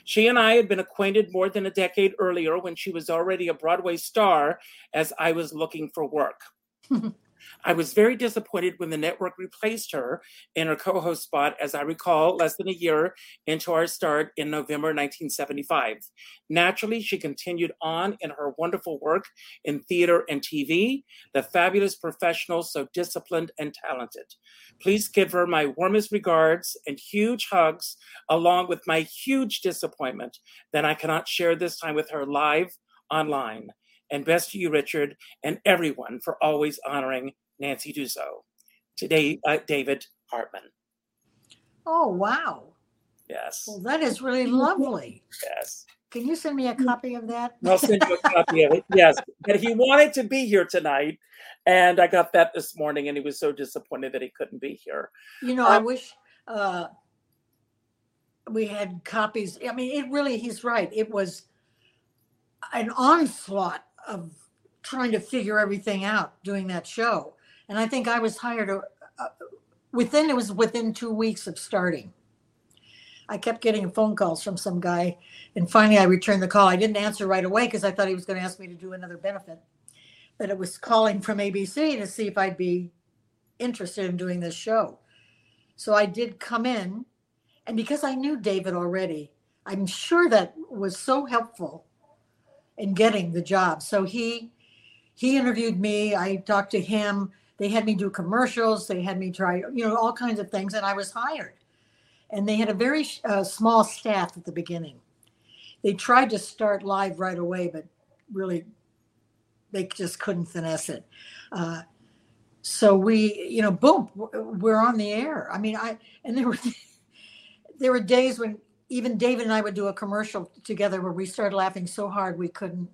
She and I had been acquainted more than a decade earlier when she was already a Broadway star as I was looking for work. I was very disappointed when the network replaced her in her co host spot, as I recall, less than a year into our start in November 1975. Naturally, she continued on in her wonderful work in theater and TV, the fabulous professional, so disciplined and talented. Please give her my warmest regards and huge hugs, along with my huge disappointment that I cannot share this time with her live online. And best to you, Richard, and everyone for always honoring Nancy Dussault. Today, uh, David Hartman. Oh, wow. Yes, Well, that is really lovely. yes. Can you send me a copy of that? I'll send you a copy of it. Yes, but he wanted to be here tonight, and I got that this morning, and he was so disappointed that he couldn't be here. You know, I Um, wish uh, we had copies. I mean, it really, he's right. It was an onslaught of trying to figure everything out doing that show. And I think I was hired uh, uh, within, it was within two weeks of starting. I kept getting phone calls from some guy, and finally I returned the call. I didn't answer right away because I thought he was going to ask me to do another benefit. But it was calling from ABC to see if I'd be interested in doing this show. So I did come in, and because I knew David already, I'm sure that was so helpful in getting the job. So he he interviewed me. I talked to him. They had me do commercials. They had me try, you know, all kinds of things, and I was hired. And they had a very uh, small staff at the beginning. They tried to start live right away, but really, they just couldn't finesse it. Uh, so we, you know, boom, we're on the air. I mean, I and there were there were days when even David and I would do a commercial together where we started laughing so hard we couldn't.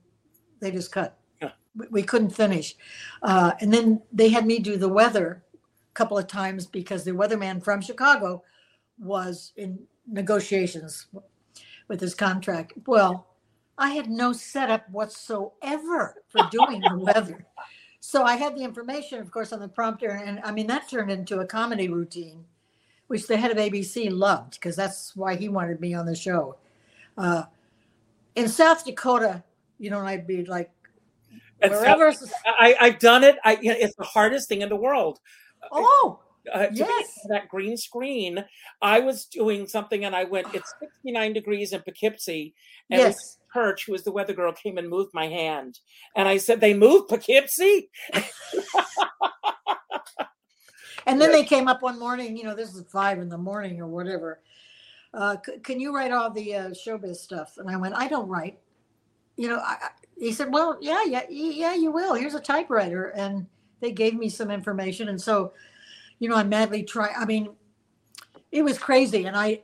They just cut. Yeah. We, we couldn't finish, uh, and then they had me do the weather a couple of times because the weatherman from Chicago was in negotiations with his contract. Well, I had no setup whatsoever for doing the weather. So I had the information, of course, on the prompter, and I mean that turned into a comedy routine, which the head of ABC loved because that's why he wanted me on the show. Uh, in South Dakota, you know, I'd be like And so wherever. I, I've done it. I, it's the hardest thing in the world. Oh, uh, Yes. that green screen. I was doing something and I went, it's 69 degrees in Poughkeepsie. And yes. Perch, who was the weather girl, came and moved my hand. And I said, They moved Poughkeepsie? And then they came up one morning, you know, this is five in the morning or whatever. Uh, c- can you write all the uh, showbiz stuff? And I went, I don't write. You know, I, he said, well, yeah, yeah, yeah, you will. Here's a typewriter. And they gave me some information. And so, you know, I madly try. I mean, it was crazy. And I,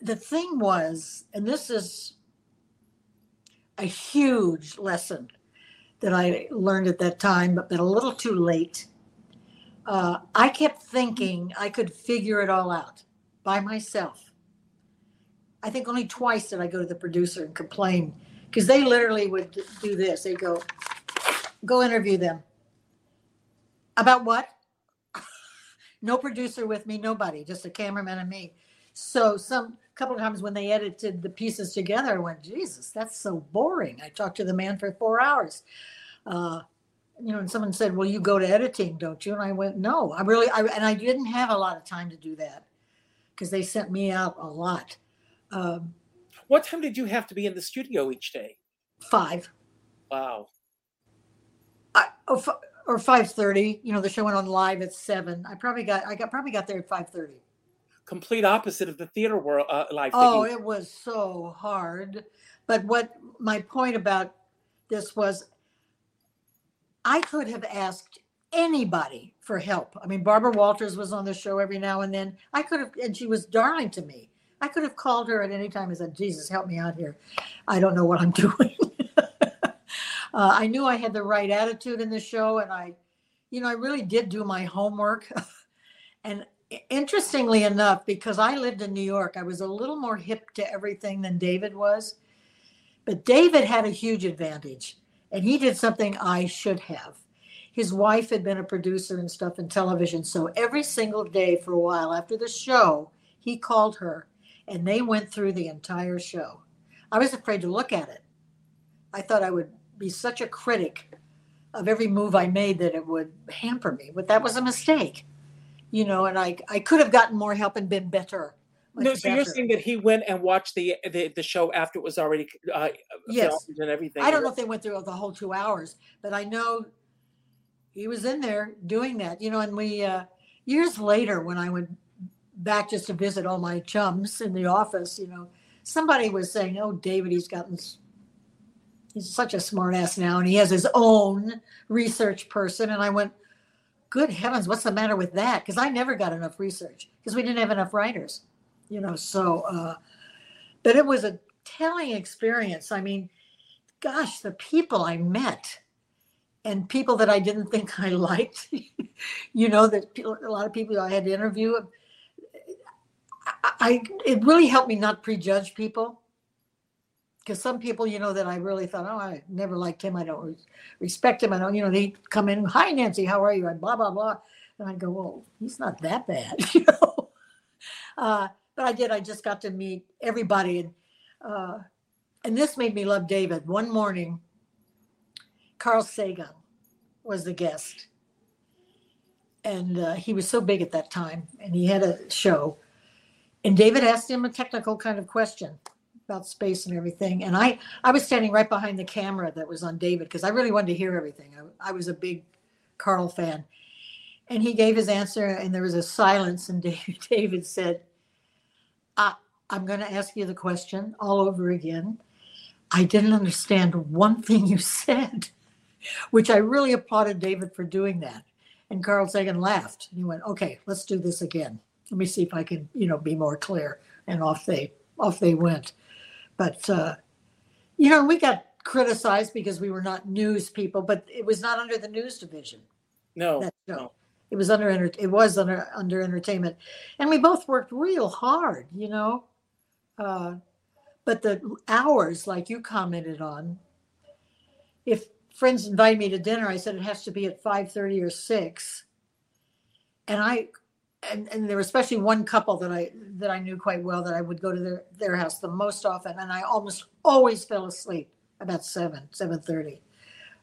the thing was, and this is a huge lesson that I learned at that time, but, but a little too late uh, I kept thinking I could figure it all out by myself. I think only twice did I go to the producer and complain because they literally would do this. They go, go interview them. About what? no producer with me, nobody, just a cameraman and me. So some couple of times when they edited the pieces together, I went, Jesus, that's so boring. I talked to the man for four hours. Uh, you know, and someone said, "Well, you go to editing, don't you?" And I went, "No, I really, I, and I didn't have a lot of time to do that because they sent me out a lot." Um, What time did you have to be in the studio each day? five Wow. I, or, fi- or five thirty. You know, the show went on live at seven. I probably got, I got probably got there at five thirty. complete opposite of the theater world uh, life. Oh, it was so hard. But what my point about this was, I could have asked anybody for help. I mean, Barbara Walters was on the show every now and then. I could have, and she was darling to me. I could have called her at any time and said, Jesus, help me out here. I don't know what I'm doing. uh, I knew I had the right attitude in the show, and I, you know, I really did do my homework. and interestingly enough, because I lived in New York, I was a little more hip to everything than David was. But David had a huge advantage, and he did something I should have. His wife had been a producer and stuff in television. So every single day for a while after the show, he called her and they went through the entire show. I was afraid to look at it. I thought I would be such a critic of every move I made that it would hamper me, but that was a mistake. You know, and I I could have gotten more help and been better. No, so you're saying that he went and watched the the, the show after it was already uh, Yes. and everything. I don't know if they went through the whole two hours, but I know he was in there doing that, you know. And we, uh, years later, when I went back just to visit all my chums in the office, you know, somebody was saying, "Oh, David, he's gotten, he's such a smart ass now, and he has his own research person." And I went, "Good heavens, what's the matter with that?" Because I never got enough research because we didn't have enough writers, you know. So, uh, but it was a telling experience. I mean gosh, the people I met and people that I didn't think I liked, you know, that a lot of people I had to interview. I, I it really helped me not prejudge people because some people, you know, that I really thought, oh, I never liked him. I don't re- respect him. I don't, you know, they come in, hi Nancy, how are you? And blah blah blah, and I go, well, he's not that bad, you know. Uh, but I did. I just got to meet everybody, and uh, and this made me love David. One morning, Carl Sagan was the guest, and uh, he was so big at that time, and he had a show, and David asked him a technical kind of question about space and everything, and I I was standing right behind the camera that was on David because I really wanted to hear everything. I, I was a big Carl fan, and he gave his answer, and there was a silence, and David, David said. I, I'm going to ask you the question all over again. I didn't understand one thing you said, which I really applauded David for doing that. And Carl Sagan laughed. He went, "Okay, let's do this again. Let me see if I can, you know, be more clear." And off they off they went. But uh, you know, we got criticized because we were not news people, but it was not under the news division. No, That no. It was under it was under under entertainment, and we both worked real hard, you know. Uh, but the hours, like you commented on, if friends invite me to dinner, I said it has to be at five thirty or six, and I. And, and there was especially one couple that I that I knew quite well that I would go to their, their house the most often, and I almost always fell asleep about seven seven thirty.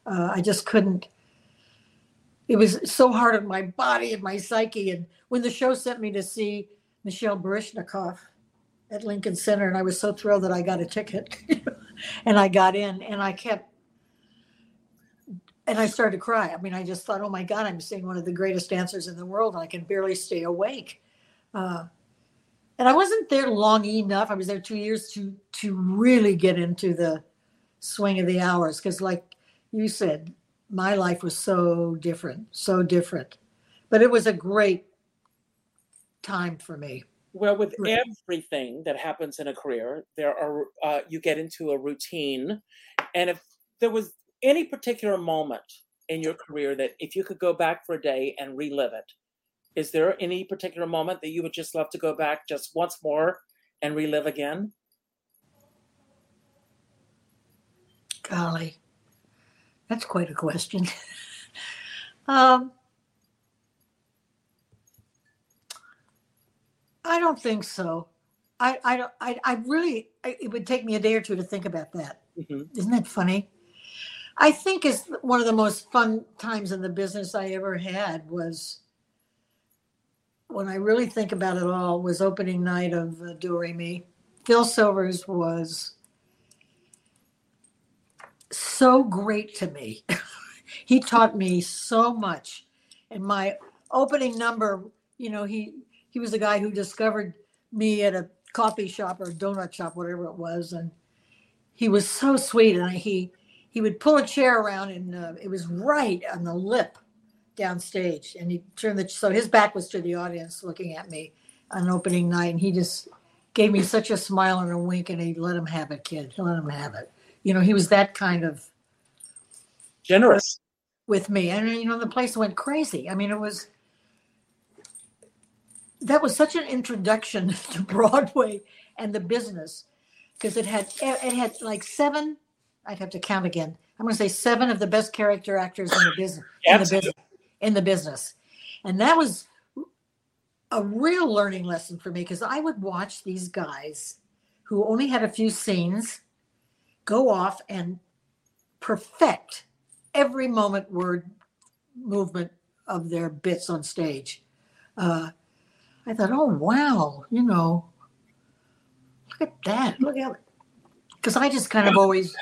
Uh, I just couldn't it was so hard on my body and my psyche. And when the show sent me to see Michelle Baryshnikov at Lincoln Center, and I was so thrilled that I got a ticket and I got in and I kept, and I started to cry. I mean, I just thought, oh my God, I'm seeing one of the greatest dancers in the world and I can barely stay awake. Uh, and I wasn't there long enough. I was there two years to to really get into the swing of the hours because, like you said, my life was so different, so different. But it was a great time for me. Well, with Right. everything that happens in a career, there are uh, you get into a routine, and if there was any particular moment in your career that if you could go back for a day and relive it, is there any particular moment that you would just love to go back just once more and relive again? Golly, that's quite a question. um, I don't think so. I, I don't. I, I really. I, it would take me a day or two to think about that. Mhm. Isn't that funny? I think is one of the most fun times in the business I ever had was when I really think about it all was opening night of uh, Do Re Mi. Phil Silvers was so great to me. he taught me so much. And my opening number, you know, he he was the guy who discovered me at a coffee shop or donut shop, whatever it was, and he was so sweet. And he he would pull a chair around, and uh, it was right on the lip downstage, and he turned the so his back was to the audience, looking at me on opening night, and he just gave me such a smile and a wink, and he let him have it, kid. He let him have it. You know, he was that kind of Generous. with me. And you know, the place went crazy. I mean, it was that was such an introduction to Broadway and the business because it had it had like seven. I'd have to count again. I'm going to say seven of the best character actors in the business in the business in the business, and that was a real learning lesson for me because I would watch these guys who only had a few scenes go off and perfect every moment, word, movement of their bits on stage. Uh, I thought, oh wow, you know, look at that, look at it, because I just kind of always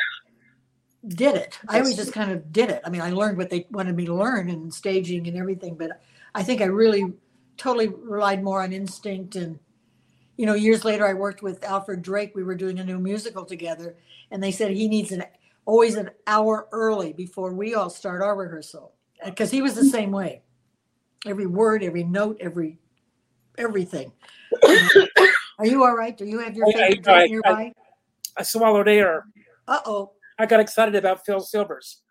did it. I always just kind of did it. I mean, I learned what they wanted me to learn and staging and everything, but I think I really totally relied more on instinct and you know years later i worked with alfred drake we were doing a new musical together and they said he needs an always an hour early before we all start our rehearsal uh, because he was the same way every word every note every everything are you all right do you have your I- favorite I- I- nearby I swallowed air. uh-oh I got excited about Phil Silvers.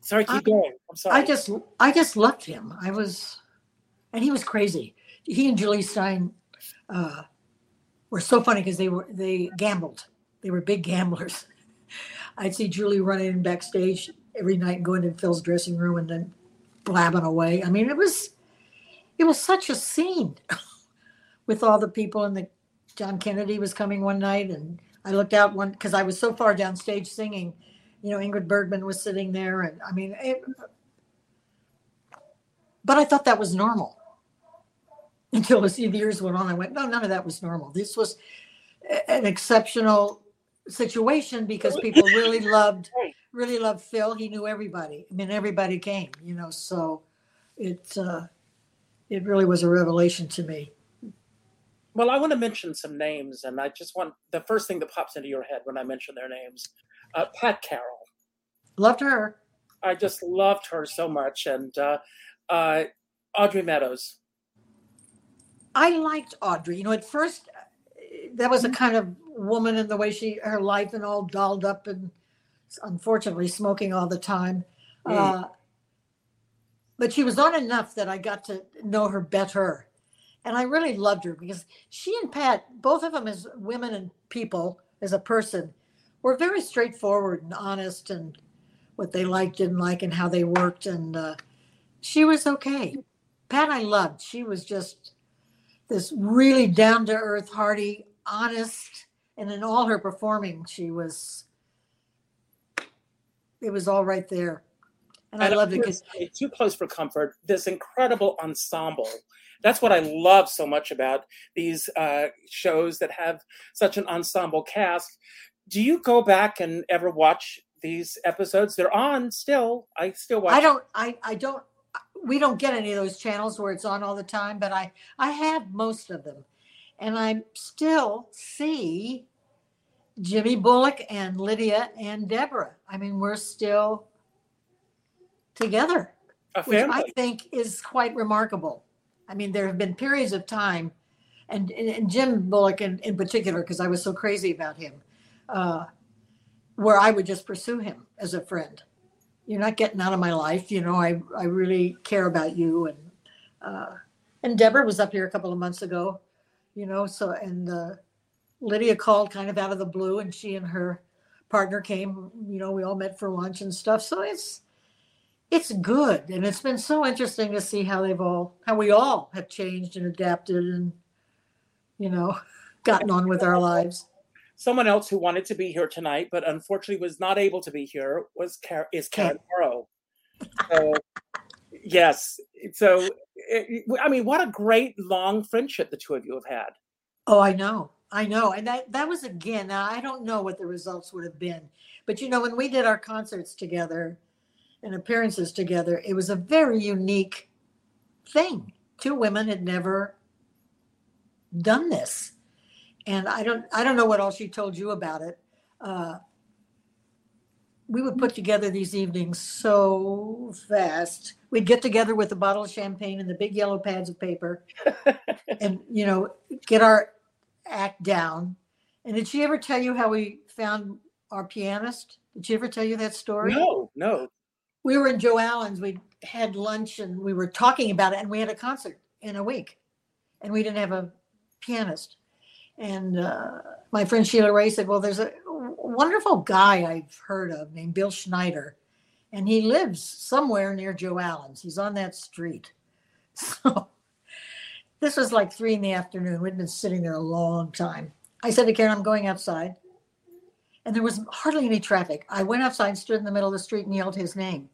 Sorry, keep I- going. I'm sorry. I just I just loved him. I was, and he was crazy. He and Jule Styne uh, were so funny because they were they gambled. They were big gamblers. I'd see Jule running in backstage every night and go into Phil's dressing room and then blabbing away. I mean, it was it was such a scene with all the people and the John Kennedy was coming one night and I looked out one because I was so far downstage singing. You know, Ingrid Bergman was sitting there, and I mean, it, but I thought that was normal until as the years went on. I went, no, none of that was normal. This was an exceptional situation because people really loved, really loved Phil. He knew everybody. I mean, everybody came, you know. So it uh, it really was a revelation to me. Well, I want to mention some names, and I just want the first thing that pops into your head when I mention their names. Uh, Pat Carroll. Loved her. I just loved her so much, and uh, uh, Audrey Meadows. I liked Audrey. You know, at first, uh, that was a kind of woman in the way she, her life and all dolled up and unfortunately smoking all the time. Mm. Uh, but she was on enough that I got to know her better. And I really loved her because she and Pat, both of them as women and people, as a person, were very straightforward and honest and what they liked, didn't like, and how they worked. And uh, she was okay. Pat, I loved. She was just this really down to earth, hearty, honest, and in all her performing, she was. It was all right there, and I And of loved it because Too Close for Comfort, this incredible ensemble. That's what I love so much about these uh, shows that have such an ensemble cast. Do you go back and ever watch these episodes? They're on still. I still watch. I don't, I, I don't, we don't get any of those channels where it's on all the time, but I, I have most of them, and I still see Jimmy Bullock and Lydia and Deborah. I mean, we're still together. which. I think is quite remarkable. I mean, there have been periods of time, and, and, and Jim Bullock in, in particular, because I was so crazy about him, uh, where I would just pursue him as a friend. You're not getting out of my life, you know. I I really care about you, and uh, and Deborah was up here a couple of months ago, you know. So and uh, Lydia called kind of out of the blue, and she and her partner came. You know, we all met for lunch and stuff. So it's it's good and it's been so interesting to see how they've all how we all have changed and adapted and you know gotten on with our lives Someone else who wanted to be here tonight, but unfortunately was not able to be here, was Car- is Karen Morrow. So, yes. So, it, I mean, what a great long friendship the two of you have had. oh i know i know and that that was again now i don't know what the results would have been but you know when we did our concerts together and appearances together it was a very unique thing two women had never done this. And I don't I don't know what all she told you about it. Uh, we would put together these evenings so fast. We'd get together with a bottle of champagne and the big yellow pads of paper and you know, get our act down. And did she ever tell you how we found our pianist? Did she ever tell you that story? No, no. We were in Joe Allen's. We had lunch and we were talking about it, and we had a concert in a week, and we didn't have a pianist. And uh, my friend Sheila Ray said, "Well, there's a wonderful guy I've heard of named Bill Schneider, and he lives somewhere near Joe Allen's. He's on that street." So this was like three in the afternoon. We'd been sitting there a long time. I said to Karen, I'm going outside. And there was hardly any traffic. I went outside, stood in the middle of the street, and yelled his name.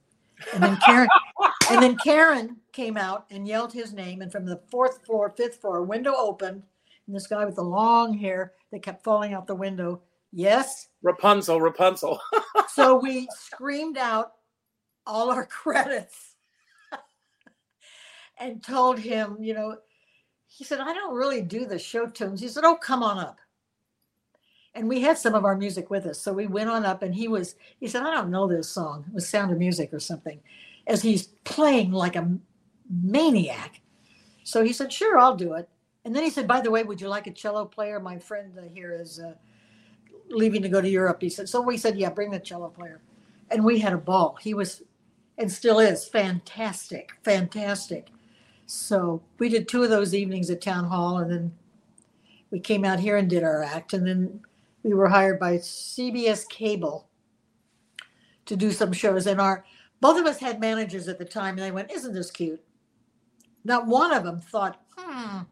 And then Karen, and then Karen came out and yelled his name. And from the fourth floor, fifth floor, window opened, and this guy with the long hair that kept falling out the window, yes. Rapunzel, Rapunzel. So we screamed out all our credits and told him, you know, he said, I don't really do the show tunes. He said, Oh, come on up. And we had some of our music with us. So we went on up and he was, he said, I don't know this song. It was Sound of Music or something, as he's playing like a maniac. So he said, Sure, I'll do it. And then he said, By the way, would you like a cello player? My friend uh, here is uh, leaving to go to Europe. He said, So we said, Yeah, bring the cello player. And we had a ball. He was, and still is, fantastic, fantastic. So we did two of those evenings at town hall, and then we came out here and did our act, and then we were hired by CBS Cable to do some shows. And our both of us had managers at the time, and they went, "Isn't this cute?" Not one of them thought, "Hmm,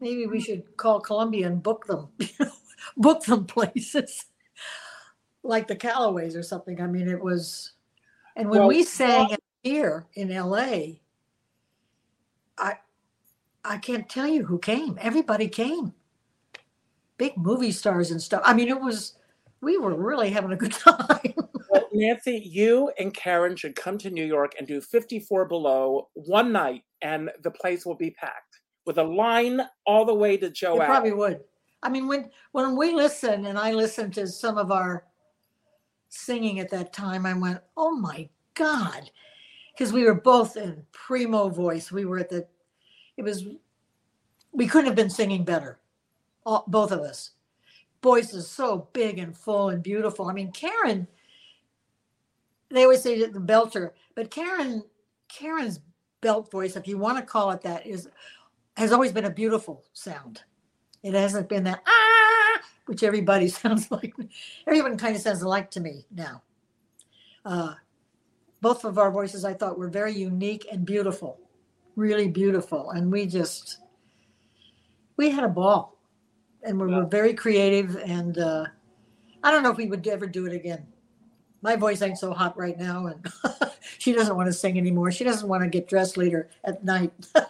maybe we should call Columbia and book them, book them places like the Callaways or something." I mean, it was, and when Well, we sang here in LA, I I can't tell you who came. Everybody came. Big movie stars and stuff. I mean, it was we were really having a good time. Well, Nancy, you and Karen should come to New York and do 54 Below one night, and the place will be packed with a line all the way to Joe probably would. I mean, when when we listen and I listened to some of our singing at that time, I went, "Oh my God," because we were both in primo voice. We were at the. It was. We couldn't have been singing better, all, both of us. Voices so big and full and beautiful. I mean, Karen. They always say that the belter, but Karen, Karen's belt voice, if you want to call it that, is has always been a beautiful sound. It hasn't been that ah, which everybody sounds like. Everyone kind of sounds alike to me now. Uh, both of our voices, I thought, were very unique and beautiful, really beautiful, and we just we had a ball, and we were very creative. And uh, I don't know if we would ever do it again. My voice ain't so hot right now, and she doesn't want to sing anymore. She doesn't want to get dressed later at night.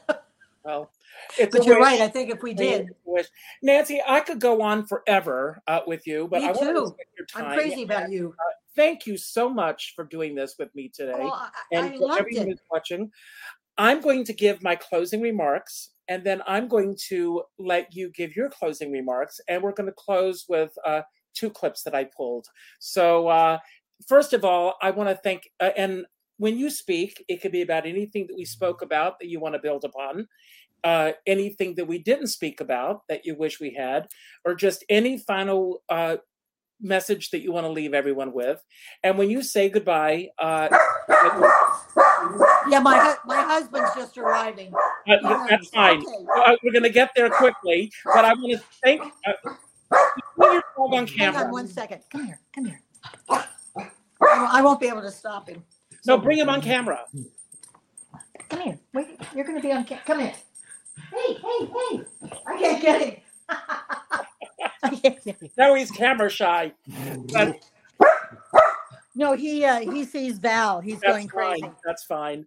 Well, it's but you're wish. right. I think if we did, wish. Nancy, I could go on forever uh, with you, but Me I want to too. respect your time. I'm crazy about you. Thank you so much for doing this with me today. Oh, I, and I for everyone who's watching, I'm going to give my closing remarks, and then I'm going to let you give your closing remarks, and we're going to close with uh, two clips that I pulled. So, uh, first of all, I want to thank, uh, and when you speak, it could be about anything that we spoke about that you want to build upon. Uh, anything that we didn't speak about that you wish we had, or just any final uh, message that you want to leave everyone with. And when you say goodbye, uh, Yeah, my hu- my husband's just arriving. Uh, th- that's fine. Okay. Uh, we're going to get there quickly, but I want to thank. Uh, your dog on Hang camera. on one second. Come here. Come here. I won't be able to stop him. No, bring him on camera. Come here. Wait, you're going to be on camera. Come here. Hey, hey, hey. I can't get him. I can't get him. No, he's camera shy. But No, he uh, he sees Val. He's that's going crazy. fine. That's fine.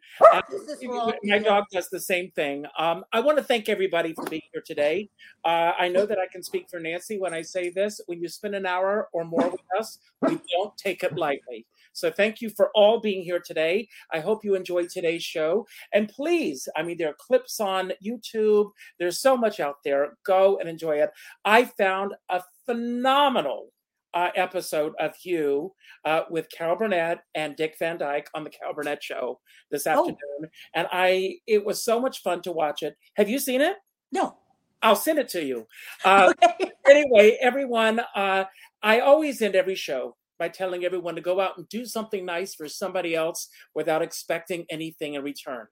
Wrong. my dog does the same thing. Um, I want to thank everybody for being here today. Uh, I know that I can speak for Nancy when I say this. When you spend an hour or more with us, we don't take it lightly. So thank you for all being here today. I hope you enjoyed today's show. And please, I mean, there are clips on YouTube, there's so much out there. Go and enjoy it. I found a phenomenal uh, episode of you uh, with Carol Burnett and Dick Van Dyke on the Carol Burnett Show this Oh. afternoon, and I it was so much fun to watch it. Have you seen it? No. I'll send it to you. Uh, Okay. anyway, everyone, uh, I always end every show by telling everyone to go out and do something nice for somebody else without expecting anything in return.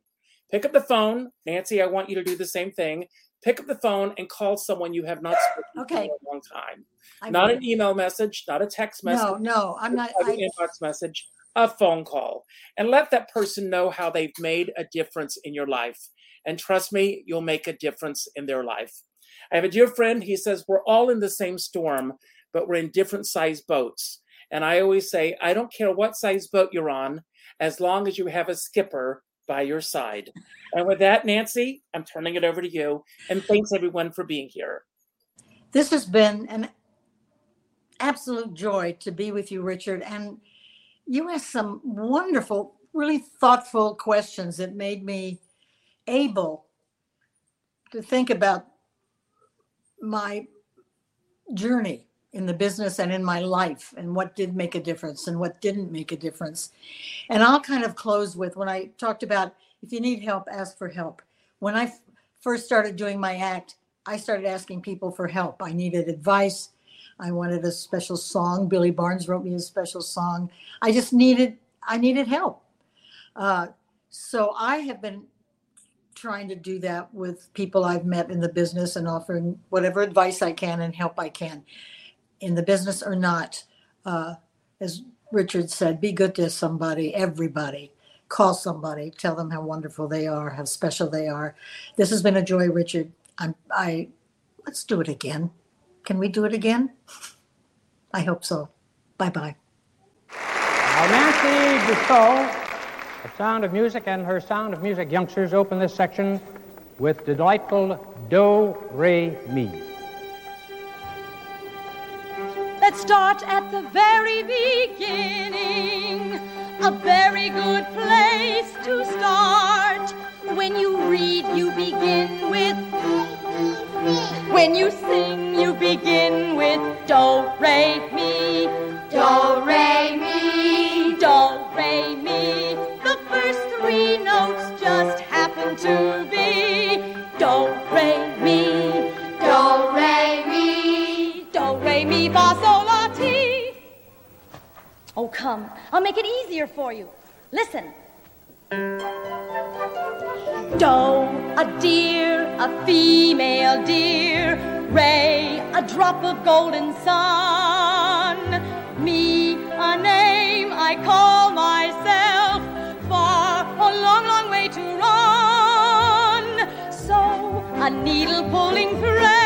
Pick up the phone, Nancy. I want you to do the same thing. Pick up the phone and call someone you have not spoken Okay. to in a long time. I Not an email message, not a text message No, no, I'm not. I, inbox message, a phone call, and let that person know how they've made a difference in your life. And trust me, you'll make a difference in their life. I have a dear friend, he says, We're all in the same storm, but we're in different size boats. And I always say, I don't care what size boat you're on, as long as you have a skipper by your side. And with that, Nancy, I'm turning it over to you. And thanks everyone for being here. this has been an absolute joy to be with you, Richard. And you asked some wonderful, really thoughtful questions that made me able to think about my journey in the business and in my life and what did make a difference and what didn't make a difference. And I'll kind of close with when I talked about if you need help, ask for help. When I f- first started doing my act, I started asking people for help. I needed advice. I wanted a special song. Billy Barnes wrote me a special song. I just needed I needed help. Uh, so I have been trying to do that with people I've met in the business and offering whatever advice I can and help I can in the business or not. Uh, as Richard said, be good to somebody, everybody. Call somebody, tell them how wonderful they are, how special they are. This has been a joy, Richard. I'm, I let's do it again. Can we do it again? I hope so. Bye bye. Now, Nancy Dussault, the Sound of Music, and her Sound of Music youngsters open this section with delightful Do Re Mi. Start at the very beginning. A very good place to start. When you read, you begin with. When you sing, you begin with Do, Re, Mi. Do, Re, Mi. Do, Re, Mi. The first three notes just happen to be Do, Re, Mi. Do, Re, Mi. Do, Re, Mi, Fa. Oh, come. I'll make it easier for you. Listen. Doe, a deer, a female deer. Ray, a drop of golden sun. Me, a name I call myself. Far, a long, long way to run. Sew, a needle pulling thread.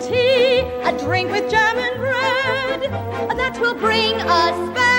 Tea, a drink with jam and bread. That will bring us back